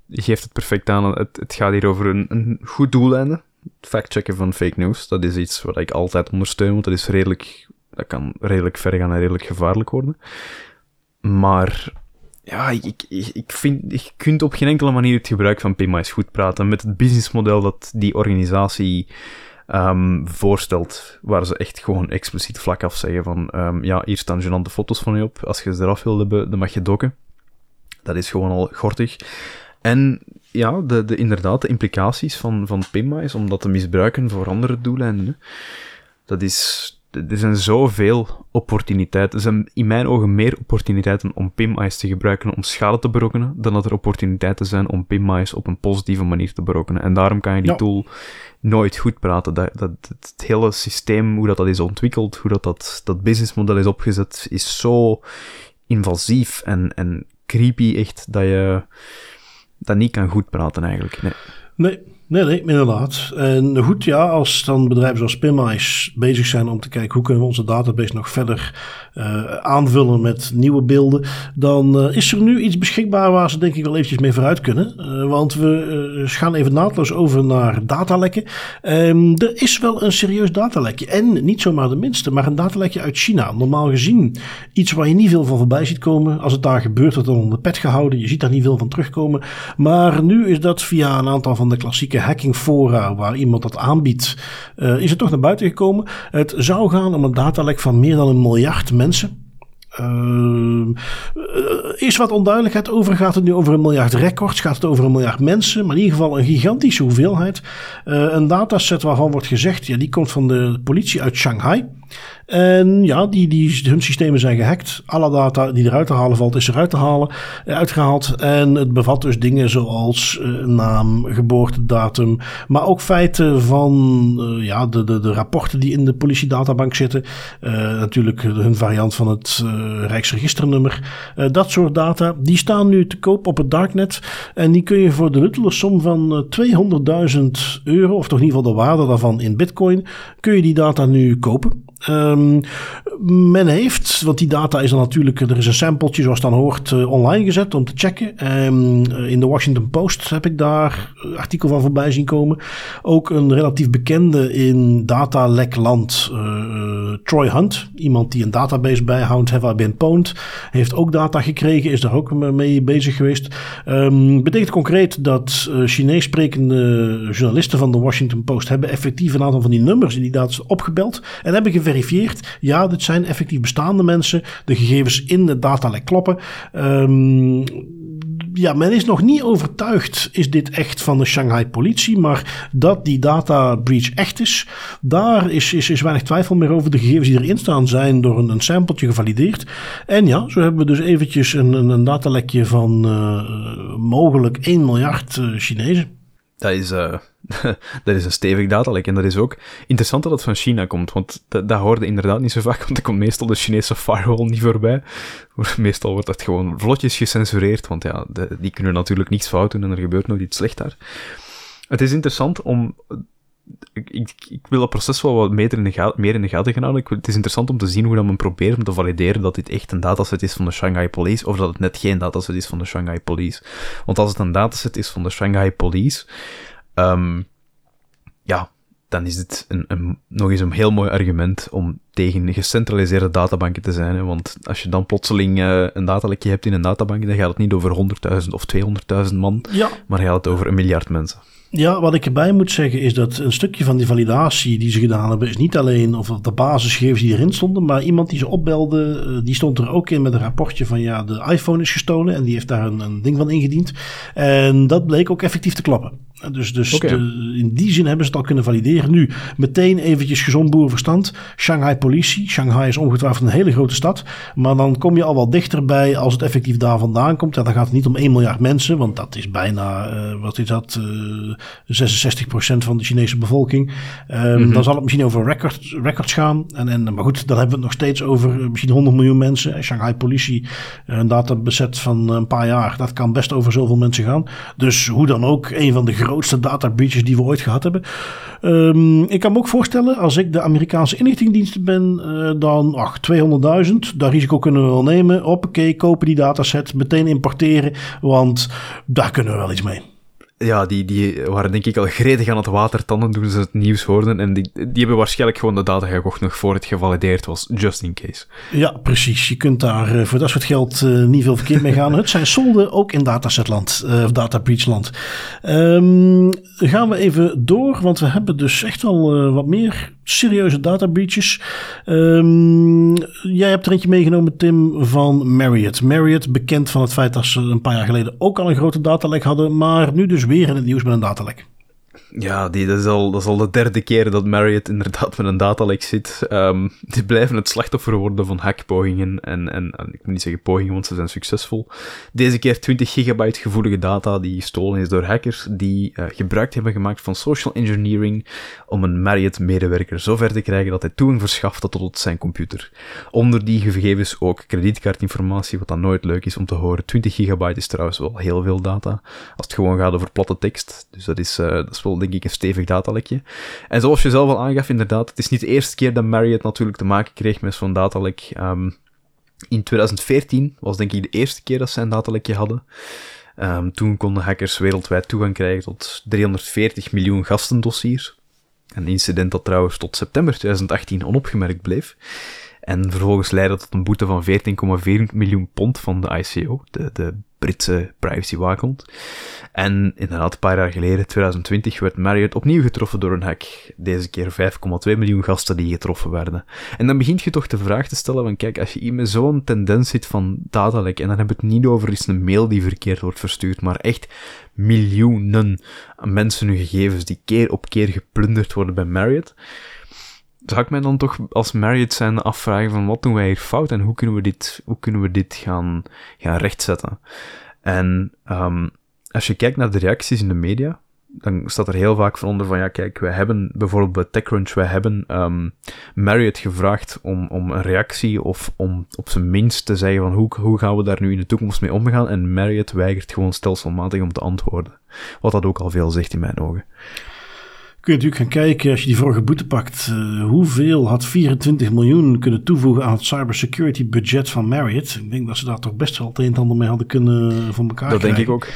Geeft het perfect aan. Het, het gaat hier over een, een goed doeleinde. Fact-checken van fake news. Dat is iets wat ik altijd ondersteun, want dat is redelijk... Dat kan redelijk ver gaan en redelijk gevaarlijk worden. Maar ja, ik, ik, vind, je kunt op geen enkele manier het gebruik van PMI's goed praten. Met het businessmodel dat die organisatie um, voorstelt, waar ze echt gewoon expliciet vlak af zeggen van, um, ja, hier staan gênante foto's van je op. Als je ze eraf wil hebben, dan mag je dokken. Dat is gewoon al gortig. En ja, de, de, inderdaad, de implicaties van, van PIMA is om dat te misbruiken voor andere doeleinden. Dat is, er zijn zoveel opportuniteiten. Er zijn in mijn ogen meer opportuniteiten om PIMA's te gebruiken om schade te berokkenen, dan dat er opportuniteiten zijn om PIMA's op een positieve manier te berokkenen. En daarom kan je die tool nooit goed praten. Dat, dat, het hele systeem, hoe dat, dat is ontwikkeld, hoe dat, dat, dat businessmodel is opgezet, is zo invasief en, en creepy echt, dat je dat niet kan goed praten eigenlijk. Nee. Nee, nee, nee, inderdaad. En goed, ja, als dan bedrijven zoals Pinmice bezig zijn om te kijken hoe kunnen we onze database nog verder uh, aanvullen met nieuwe beelden, dan uh, is er nu iets beschikbaar waar ze denk ik wel eventjes mee vooruit kunnen. Uh, want we gaan even naadloos over naar datalekken. Um, er is wel een serieus datalekje. En niet zomaar de minste, maar een datalekje uit China. Normaal gezien iets waar je niet veel van voorbij ziet komen. Als het daar gebeurt, wordt dan onder de pet gehouden. Je ziet daar niet veel van terugkomen. Maar nu is dat via een aantal van de klassieke hackingfora waar iemand dat aanbiedt, is het toch naar buiten gekomen. Het zou gaan om een datalek van meer dan een miljard mensen. Uh, is wat onduidelijkheid over. Gaat het nu over een miljard records? Gaat het over een miljard mensen? Maar in ieder geval een gigantische hoeveelheid. Een dataset waarvan wordt gezegd, ja, die komt van de politie uit Shanghai. En ja, die, die, hun systemen zijn gehackt. Alle data die eruit te halen valt, is eruit te halen, eh, uitgehaald. En het bevat dus dingen zoals uh, naam, geboortedatum, maar ook feiten van uh, ja, de, de, de rapporten die in de politiedatabank zitten. Natuurlijk hun variant van het Rijksregisternummer. dat soort data, die staan nu te koop op het darknet. En die kun je voor de luttele som van 200.000 euro, of toch in ieder geval de waarde daarvan in bitcoin, kun je die data nu kopen. Um, men heeft, want die data is dan natuurlijk, er is een sampletje zoals dan hoort uh, online gezet om te checken. Um, in de Washington Post heb ik daar een artikel van voorbij zien komen. Ook een relatief bekende in datalekland, uh, Troy Hunt, iemand die een database bijhoudt, have I been pwned, heeft ook data gekregen, is daar ook mee bezig geweest. Um, betekent concreet dat uh, Chinees sprekende journalisten van de Washington Post hebben effectief een aantal van die nummers in die data opgebeld en hebben geverifieerd, ja, dit zijn effectief bestaande mensen. De gegevens in de datalek kloppen. Um, ja, men is nog niet overtuigd, is dit echt van de Shanghai politie, maar dat die data breach echt is, daar is, is, is weinig twijfel meer over. De gegevens die erin staan zijn door een, een sampletje gevalideerd. En ja, zo hebben we dus eventjes een, een, datalekje van uh, mogelijk 1 miljard uh, Chinezen. Dat is, uh, dat is een stevig datalek. En dat is ook interessant dat het van China komt. Want dat, hoorde inderdaad niet zo vaak, want er komt meestal de Chinese firewall niet voorbij. Meestal wordt dat gewoon vlotjes gecensureerd, want ja, die kunnen natuurlijk niets fout doen en er gebeurt nooit iets slecht daar. Het is interessant om ik, ik, ik, wil dat proces wel wat meer in de, gaten, meer in de gaan houden. Het is interessant om te zien hoe dat men probeert om te valideren dat dit echt een dataset is van de Shanghai Police, of dat het net geen dataset is van de Shanghai Police. Want als het een dataset is van de Shanghai Police, um, ja, dan is dit een, een, nog eens een heel mooi argument om tegen gecentraliseerde databanken te zijn. Hè? Want als je dan plotseling uh, een datalekje hebt in een databank, dan gaat het niet over 100.000 of 200.000 man, ja. maar gaat het over een miljard mensen. Ja, wat ik erbij moet zeggen is dat een stukje van die validatie die ze gedaan hebben, is niet alleen of de basisgegevens die erin stonden, maar iemand die ze opbelde, die stond er ook in met een rapportje van ja, de iPhone is gestolen en die heeft daar een, een ding van ingediend. En dat bleek ook effectief te klappen. Dus, dus okay. de, in die zin hebben ze het al kunnen valideren. Nu, meteen eventjes gezond boerenverstand. Shanghai politie. Shanghai is ongetwijfeld een hele grote stad. Maar dan kom je al wat dichterbij als het effectief daar vandaan komt. Ja, dan gaat het niet om 1 miljard mensen, want dat is bijna, uh, wat is dat, uh, 66% van de Chinese bevolking. Um, Dan zal het misschien over record, records gaan. En, en, maar goed, dan hebben we het nog steeds over misschien 100 miljoen mensen. Shanghai politie, een databezet van een paar jaar, dat kan best over zoveel mensen gaan. Dus hoe dan ook, een van de grootste data breaches die we ooit gehad hebben. Um, ik kan me ook voorstellen, als ik de Amerikaanse inlichtingendiensten ben, uh, dan ach, 200.000. Dat risico kunnen we wel nemen. Hoppakee, kopen die dataset, meteen importeren, want daar kunnen we wel iets mee ja, die, die waren denk ik al gredig aan het watertanden toen ze het nieuws hoorden. En die, die hebben waarschijnlijk gewoon de data gekocht nog voor het gevalideerd was, just in case. Ja, precies. Je kunt daar uh, voor dat soort geld uh, niet veel verkeerd mee gaan. het zijn solden ook in datasetland, uh, of data breachland. Um, gaan we even door, want we hebben dus echt wel wat meer serieuze data breaches. Um, jij hebt er eentje meegenomen, Tim, van Marriott. Marriott, bekend van het feit dat ze een paar jaar geleden ook al een grote datalek hadden, maar nu dus weer in het nieuws met een datalek. Ja, die, dat, is al, dat is al de derde keer dat Marriott inderdaad met een datalek zit. Um, die blijven het slachtoffer worden van hackpogingen. En, en, ik moet niet zeggen pogingen, want ze zijn succesvol. Deze keer 20 gigabyte gevoelige data die gestolen is door hackers die uh, gebruik hebben gemaakt van social engineering om een Marriott-medewerker zover te krijgen dat hij toegang verschafte tot zijn computer. Onder die gegevens ook kredietkaartinformatie, wat dan nooit leuk is om te horen. 20 gigabyte is trouwens wel heel veel data, als het gewoon gaat over platte tekst. Dus dat is, uh, dat is wel denk ik een stevig datalekje. En zoals je zelf al aangaf, inderdaad, het is niet de eerste keer dat Marriott natuurlijk te maken kreeg met zo'n datalek. Um, in 2014 was denk ik de eerste keer dat ze een datalekje hadden. Um, toen konden hackers wereldwijd toegang krijgen tot 340 miljoen gastendossiers. Een incident dat trouwens tot september 2018 onopgemerkt bleef. En vervolgens leidde tot een boete van 14,4 miljoen pond van de ICO, de, de Britse privacywaakhond. En inderdaad, een paar jaar geleden, 2020, werd Marriott opnieuw getroffen door een hack. Deze keer 5,2 miljoen gasten die getroffen werden. En dan begint je toch de vraag te stellen van, kijk, als je iemand zo'n tendens zit van datalek, en dan heb ik het niet over iets een mail die verkeerd wordt verstuurd, maar echt miljoenen mensen hun gegevens die keer op keer geplunderd worden bij Marriott, zou ik mij dan toch als Marriott zijn afvragen van wat doen wij hier fout en hoe kunnen we dit, hoe kunnen we dit gaan, gaan rechtzetten. En um, als je kijkt naar de reacties in de media, dan staat er heel vaak van onder van, ja, kijk, wij hebben bijvoorbeeld bij TechCrunch, wij hebben um, Marriott gevraagd om, om een reactie of om op zijn minst te zeggen van hoe, hoe gaan we daar nu in de toekomst mee omgaan. En Marriott weigert gewoon stelselmatig om te antwoorden. Wat dat ook al veel zegt in mijn ogen. Kun je natuurlijk gaan kijken, als je die vorige boete pakt, uh, hoeveel had 24 miljoen kunnen toevoegen aan het cybersecurity budget van Marriott? Ik denk dat ze daar toch best wel het een en ander mee hadden kunnen uh, van elkaar Dat krijgen. denk ik ook.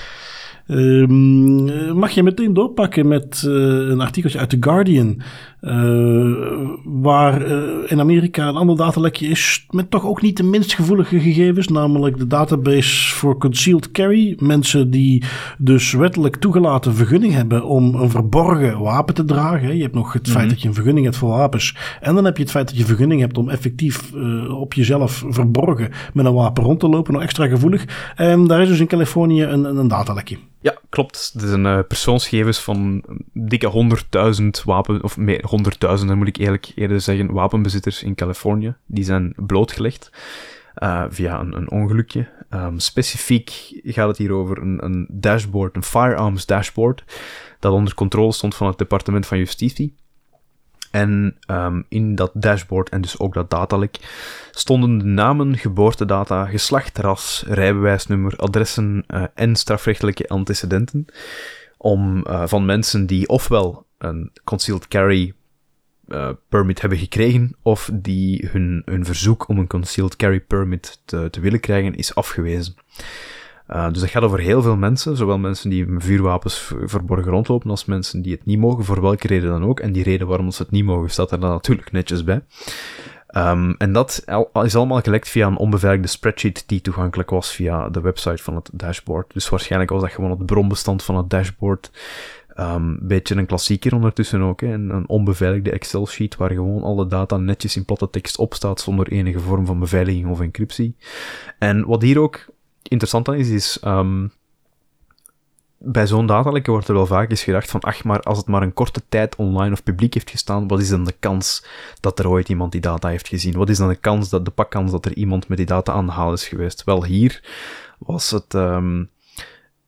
Um, mag je meteen doorpakken met uh, een artikeltje uit The Guardian. Uh, waar uh, in Amerika een ander datalekje is met toch ook niet de minst gevoelige gegevens, namelijk de database voor concealed carry. Mensen die dus wettelijk toegelaten vergunning hebben om een verborgen wapen te dragen. Je hebt nog het mm -hmm. feit dat je een vergunning hebt voor wapens. En dan heb je het feit dat je vergunning hebt om effectief uh, op jezelf verborgen met een wapen rond te lopen. Nog extra gevoelig. En daar is dus in Californië een, een datalekje. Ja, klopt. Het is een uh, persoonsgegevens van dikke 100.000 wapen, of meer, 100.000, dan moet ik eerlijk eerder zeggen, wapenbezitters in Californië. Die zijn blootgelegd uh, via een, een ongelukje. Um, specifiek gaat het hier over een, een dashboard, een firearms dashboard, dat onder controle stond van het departement van Justitie. En um, in dat dashboard en dus ook dat datalek stonden de namen, geboortedata, geslacht, ras, rijbewijsnummer, adressen uh, en strafrechtelijke antecedenten om, uh, van mensen die ofwel een concealed carry uh, permit hebben gekregen of die hun, hun verzoek om een concealed carry permit te, te willen krijgen is afgewezen. Uh, dus dat gaat over heel veel mensen, zowel mensen die vuurwapens verborgen rondlopen, als mensen die het niet mogen, voor welke reden dan ook. En die reden waarom ze het niet mogen, staat er dan natuurlijk netjes bij. Um, en dat is allemaal gelekt via een onbeveiligde spreadsheet die toegankelijk was via de website van het dashboard. Dus waarschijnlijk was dat gewoon het bronbestand van het dashboard. Um, beetje een klassieker ondertussen ook, hè? Een, onbeveiligde Excel-sheet waar gewoon alle data netjes in platte tekst op staat zonder enige vorm van beveiliging of encryptie. En wat hier ook interessant aan is, is um, bij zo'n datalek wordt er wel vaak eens gedacht van, ach, maar als het maar een korte tijd online of publiek heeft gestaan, wat is dan de kans dat er ooit iemand die data heeft gezien? Wat is dan de kans, dat, de pakkans dat er iemand met die data aan de haal is geweest? Wel, hier was het, um,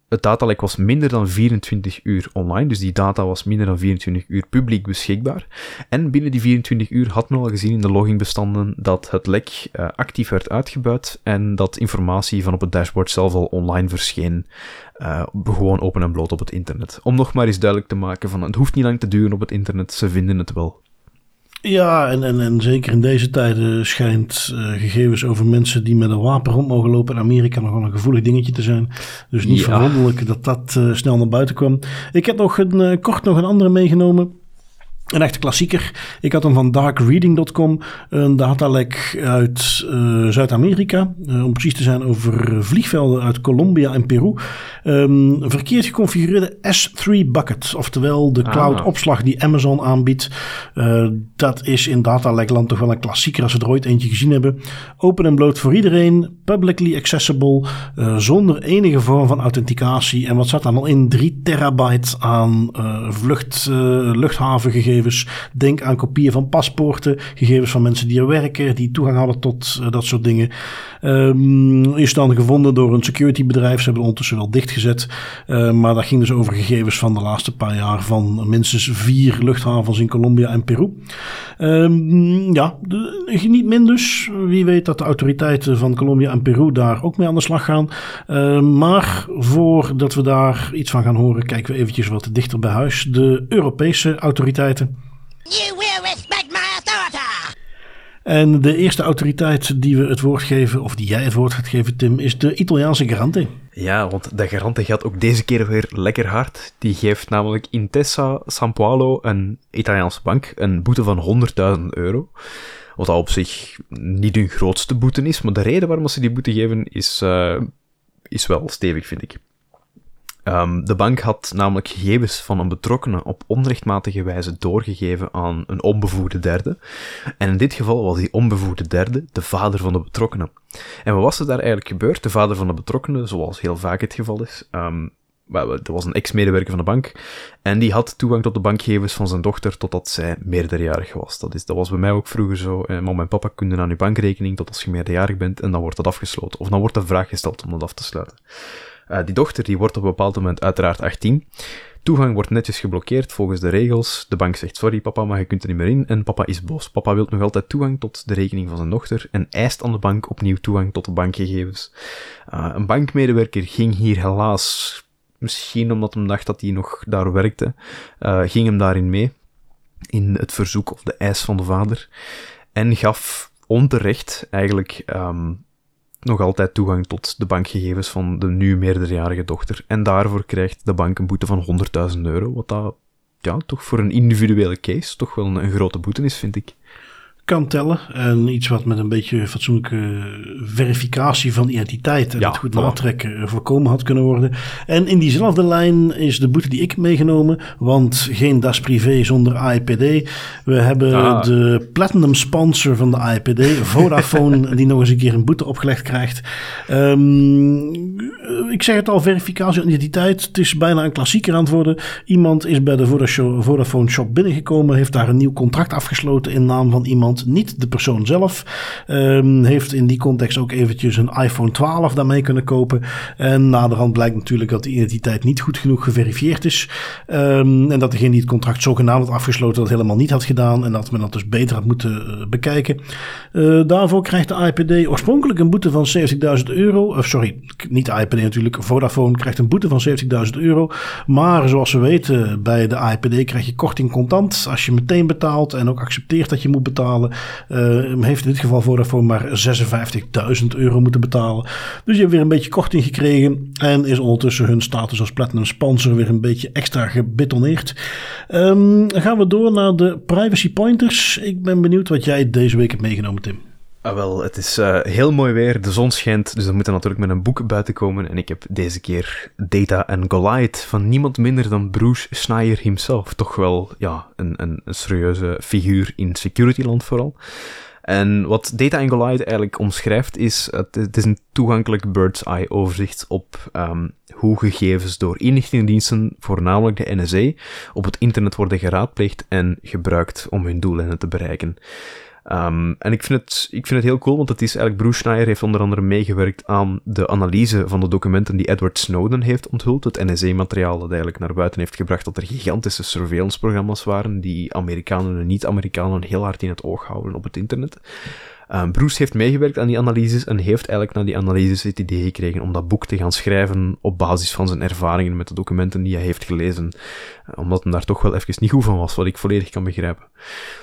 het datalek was minder dan 24 uur online, dus die data was minder dan 24 uur publiek beschikbaar. En binnen die 24 uur had men al gezien in de loggingbestanden dat het lek uh, actief werd uitgebuit en dat informatie van op het dashboard zelf al online verscheen. Uh, gewoon open en bloot op het internet. Om nog maar eens duidelijk te maken van het hoeft niet lang te duren op het internet, ze vinden het wel. Ja, en, en, en zeker in deze tijden schijnt uh, gegevens over mensen die met een wapen rond mogen lopen in Amerika nog wel een gevoelig dingetje te zijn. Dus niet ja. verwonderlijk dat dat uh, snel naar buiten kwam. Ik heb nog een, uh, kort nog een andere meegenomen. Een echte klassieker. Ik had hem van darkreading.com. Een datalek uit uh, Zuid-Amerika. Uh, om precies te zijn over vliegvelden uit Colombia en Peru. Um, verkeerd geconfigureerde S3 bucket. Oftewel de ah. opslag die Amazon aanbiedt. Uh, dat is in datalekland toch wel een klassieker als we er ooit eentje gezien hebben. Open en bloot voor iedereen. Publicly accessible. zonder enige vorm van authenticatie. En wat zat dan al in? 3 terabyte aan vlucht, luchthavengegevens gegevens. Denk aan kopieën van paspoorten, gegevens van mensen die er werken, die toegang hadden tot uh, dat soort dingen. Um, is dan gevonden door een securitybedrijf. Ze hebben ondertussen wel dichtgezet. Uh, maar dat ging dus over gegevens van de laatste paar jaar van minstens vier luchthavens in Colombia en Peru. Um, ja, niet min dus. Wie weet dat de autoriteiten van Colombia en Peru daar ook mee aan de slag gaan. Uh, maar voordat we daar iets van gaan horen, kijken we eventjes wat dichter bij huis. De Europese autoriteiten You will respect my authority. En de eerste autoriteit die we het woord geven, of die jij het woord gaat geven, Tim, is de Italiaanse Garante. Ja, want de Garante gaat ook deze keer weer lekker hard. Die geeft namelijk Intesa San Paolo, een Italiaanse bank, een boete van 100.000 euro. Wat al op zich niet hun grootste boete is, maar de reden waarom ze die boete geven is, uh, is wel stevig, vind ik. Um, de bank had namelijk gegevens van een betrokkenen op onrechtmatige wijze doorgegeven aan een onbevoegde derde. En in dit geval was die onbevoegde derde de vader van de betrokkenen. En wat was er daar eigenlijk gebeurd? De vader van de betrokkenen, zoals heel vaak het geval is, um, er was een ex-medewerker van de bank en die had toegang tot de bankgegevens van zijn dochter totdat zij meerderjarig was. Dat, is, dat was bij mij ook vroeger zo. Eh, en papa kunnen aan uw bankrekening tot als je meerderjarig bent en dan wordt dat afgesloten. Of dan wordt de vraag gesteld om dat af te sluiten. Uh, die dochter die wordt op een bepaald moment uiteraard 18. Toegang wordt netjes geblokkeerd volgens de regels. De bank zegt sorry papa, maar je kunt er niet meer in. En papa is boos. Papa wil nog altijd toegang tot de rekening van zijn dochter en eist aan de bank opnieuw toegang tot de bankgegevens. Uh, een bankmedewerker ging hier helaas, misschien omdat hij dacht dat hij nog daar werkte, uh, ging hem daarin mee. In het verzoek of de eis van de vader. En gaf onterecht eigenlijk um, nog altijd toegang tot de bankgegevens van de nu meerderjarige dochter. En daarvoor krijgt de bank een boete van 100.000 euro, wat dat ja, toch voor een individuele case toch wel een, een grote boete is, vind ik kan tellen. En iets wat met een beetje fatsoenlijke verificatie van identiteit en ja, het goed natrekken voorkomen had kunnen worden. En in diezelfde lijn is de boete die ik heb meegenomen, want geen DAS privé zonder AIPD. We hebben ah. de platinum sponsor van de AIPD, Vodafone, die nog eens een keer een boete opgelegd krijgt. Um, ik zeg het al, verificatie van identiteit. Het is bijna een klassieker aan het worden. Iemand is bij de Vodafone shop binnengekomen, heeft daar een nieuw contract afgesloten in naam van iemand niet de persoon zelf. Um, heeft in die context ook eventjes een iPhone 12 daarmee kunnen kopen. En naderhand blijkt natuurlijk dat de identiteit niet goed genoeg geverifieerd is. Um, en dat degene die het contract zogenaamd had afgesloten dat helemaal niet had gedaan. En dat men dat dus beter had moeten uh, bekijken. Uh, daarvoor krijgt de IPD oorspronkelijk een boete van 70.000 euro. Of sorry, niet de IPD natuurlijk. Vodafone krijgt een boete van 70.000 euro. Maar zoals we weten, bij de IPD krijg je korting contant. Als je meteen betaalt en ook accepteert dat je moet betalen betalen. Uh, heeft in dit geval Vodafone maar 56.000 euro moeten betalen. Dus je hebt weer een beetje korting gekregen. En is ondertussen hun status als Platinum Sponsor weer een beetje extra gebetoneerd. Um, gaan we door naar de privacy pointers. Ik ben benieuwd wat jij deze week hebt meegenomen, Tim. Ah, wel, het is uh, heel mooi weer, de zon schijnt, dus we moeten natuurlijk met een boek buiten komen. En ik heb deze keer Data and Goliath van niemand minder dan Bruce Schneier himself. Toch wel ja, een, een, een serieuze figuur in securityland vooral. En wat Data and Goliath eigenlijk omschrijft is, het, is een toegankelijk bird's eye overzicht op um, hoe gegevens door inlichtingendiensten, voornamelijk de NSA, op het internet worden geraadpleegd en gebruikt om hun doeleinden te bereiken. Um, en ik vind, het, ik vind het heel cool, want het is eigenlijk Bruce Schneier heeft onder andere meegewerkt aan de analyse van de documenten die Edward Snowden heeft onthuld. Het NSA-materiaal dat eigenlijk naar buiten heeft gebracht dat er gigantische surveillance-programma's waren die Amerikanen en niet-Amerikanen heel hard in het oog houden op het internet. Um, Bruce heeft meegewerkt aan die analyses en heeft eigenlijk na die analyses het idee gekregen om dat boek te gaan schrijven op basis van zijn ervaringen met de documenten die hij heeft gelezen. Uh, omdat hij daar toch wel even niet goed van was, wat ik volledig kan begrijpen.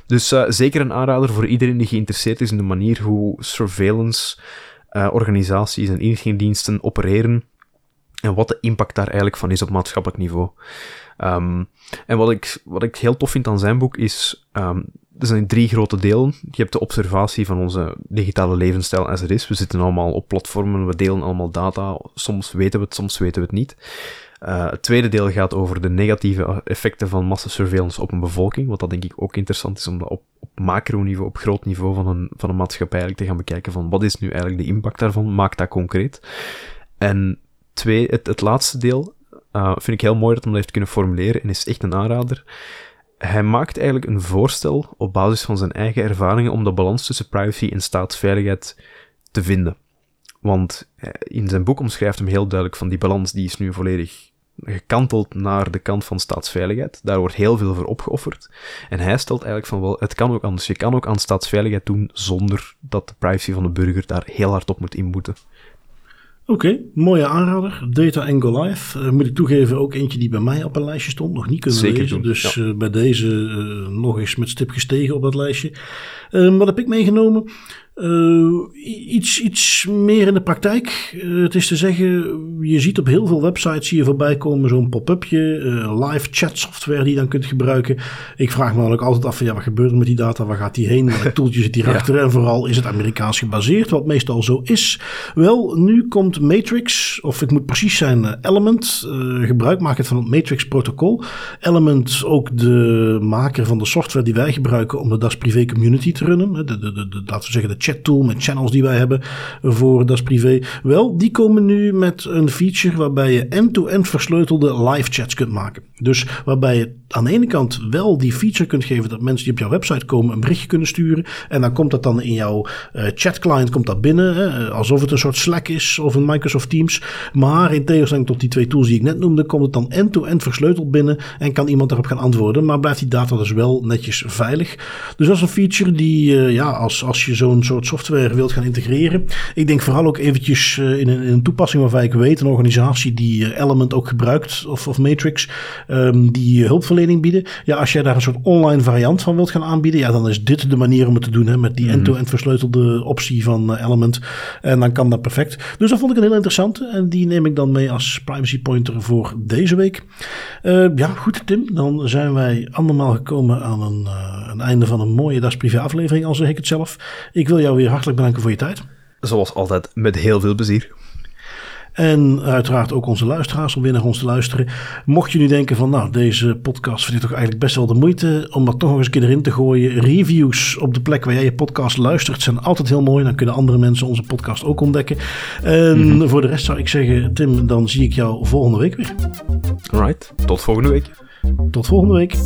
Dus uh, zeker een aanrader voor iedereen die geïnteresseerd is in de manier hoe surveillance uh, organisaties en inlichtingendiensten opereren en wat de impact daar eigenlijk van is op maatschappelijk niveau. Um, en wat ik, wat ik heel tof vind aan zijn boek is, um, er zijn drie grote delen. Je hebt de observatie van onze digitale levensstijl als het is. We zitten allemaal op platformen, we delen allemaal data. Soms weten we het, soms weten we het niet. Uh, het tweede deel gaat over de negatieve effecten van massasurveillance op een bevolking, wat dat denk ik ook interessant is om dat op, op macroniveau, op groot niveau van een, van een maatschappij eigenlijk te gaan bekijken van wat is nu eigenlijk de impact daarvan, maak dat concreet. En twee, het, het laatste deel uh, vind ik heel mooi dat hij dat heeft kunnen formuleren en is echt een aanrader hij maakt eigenlijk een voorstel op basis van zijn eigen ervaringen om de balans tussen privacy en staatsveiligheid te vinden. Want eh, in zijn boek omschrijft hem heel duidelijk van die balans die is nu volledig gekanteld naar de kant van staatsveiligheid. Daar wordt heel veel voor opgeofferd. En hij stelt eigenlijk van wel, het kan ook anders. Je kan ook aan staatsveiligheid doen zonder dat de privacy van de burger daar heel hard op moet inboeten. Oké, okay, mooie aanrader. Data and Goliath. Uh, moet ik toegeven, ook eentje die bij mij op een lijstje stond. Nog niet kunnen Zeker lezen. Doen, dus ja. uh, bij deze uh, nog eens met stip gestegen op dat lijstje. Ehm, wat heb ik meegenomen? Uh, iets, iets meer in de praktijk. Uh, het is te zeggen, je ziet op heel veel websites hier voorbij komen zo'n pop-upje, uh, live chat software die je dan kunt gebruiken. Ik vraag me eigenlijk altijd af van ja, wat gebeurt er met die data? Waar gaat die heen? Welk toeltje zit hierachter? ja. En vooral is het Amerikaans gebaseerd, wat meestal zo is. Wel, nu komt Matrix, of ik moet precies zijn, Element. gebruik maken van het Matrix protocol. Element ook de maker van de software die wij gebruiken om de Das Privé community te runnen. De, de, de, laten we zeggen de chat tool met channels die wij hebben voor Das Privé. Wel, die komen nu met een feature waarbij je end-to-end versleutelde live chats kunt maken. Dus waarbij je aan de ene kant wel die feature kunt geven dat mensen die op jouw website komen een berichtje kunnen sturen. En dan komt dat dan in jouw uh, chat client komt dat binnen. Hè, alsof het een soort Slack is of een Microsoft Teams. Maar in tegenstelling tot die twee tools die ik net noemde, komt het dan end-to-end versleuteld binnen. En kan iemand daarop gaan antwoorden. Maar blijft die data dus wel netjes veilig. Dus dat is een feature die, uh, ja, als, als je zo'n soort software wilt gaan integreren. Ik denk vooral ook eventjes uh, in, een, in, een, toepassing waarvan ik weet, een organisatie die Element ook gebruikt, of, of Matrix, um, die hulpverlening bieden. Ja, als jij daar een soort online variant van wilt gaan aanbieden, ja, dan is dit de manier om het te doen, hè, met die end-to-end mm -hmm. versleutelde optie van Element. En dan kan dat perfect. Dus dat vond ik een heel interessante en die neem ik dan mee als privacy pointer voor deze week. Uh, ja, goed Tim, dan zijn wij andermaal gekomen aan een, een einde van een mooie Das Privé aflevering, al zeg ik het zelf. Ik wil jou weer hartelijk bedanken voor je tijd. Zoals altijd, met heel veel plezier. En uiteraard ook onze luisteraars om weer naar ons te luisteren. Mocht je nu denken van nou, deze podcast vind ik toch eigenlijk best wel de moeite om dat toch nog eens een keer erin te gooien. Reviews op de plek waar jij je podcast luistert zijn altijd heel mooi. Dan kunnen andere mensen onze podcast ook ontdekken. En mm -hmm. voor de rest zou ik zeggen, Tim, dan zie ik jou volgende week weer. Alright, tot volgende week. Tot volgende week.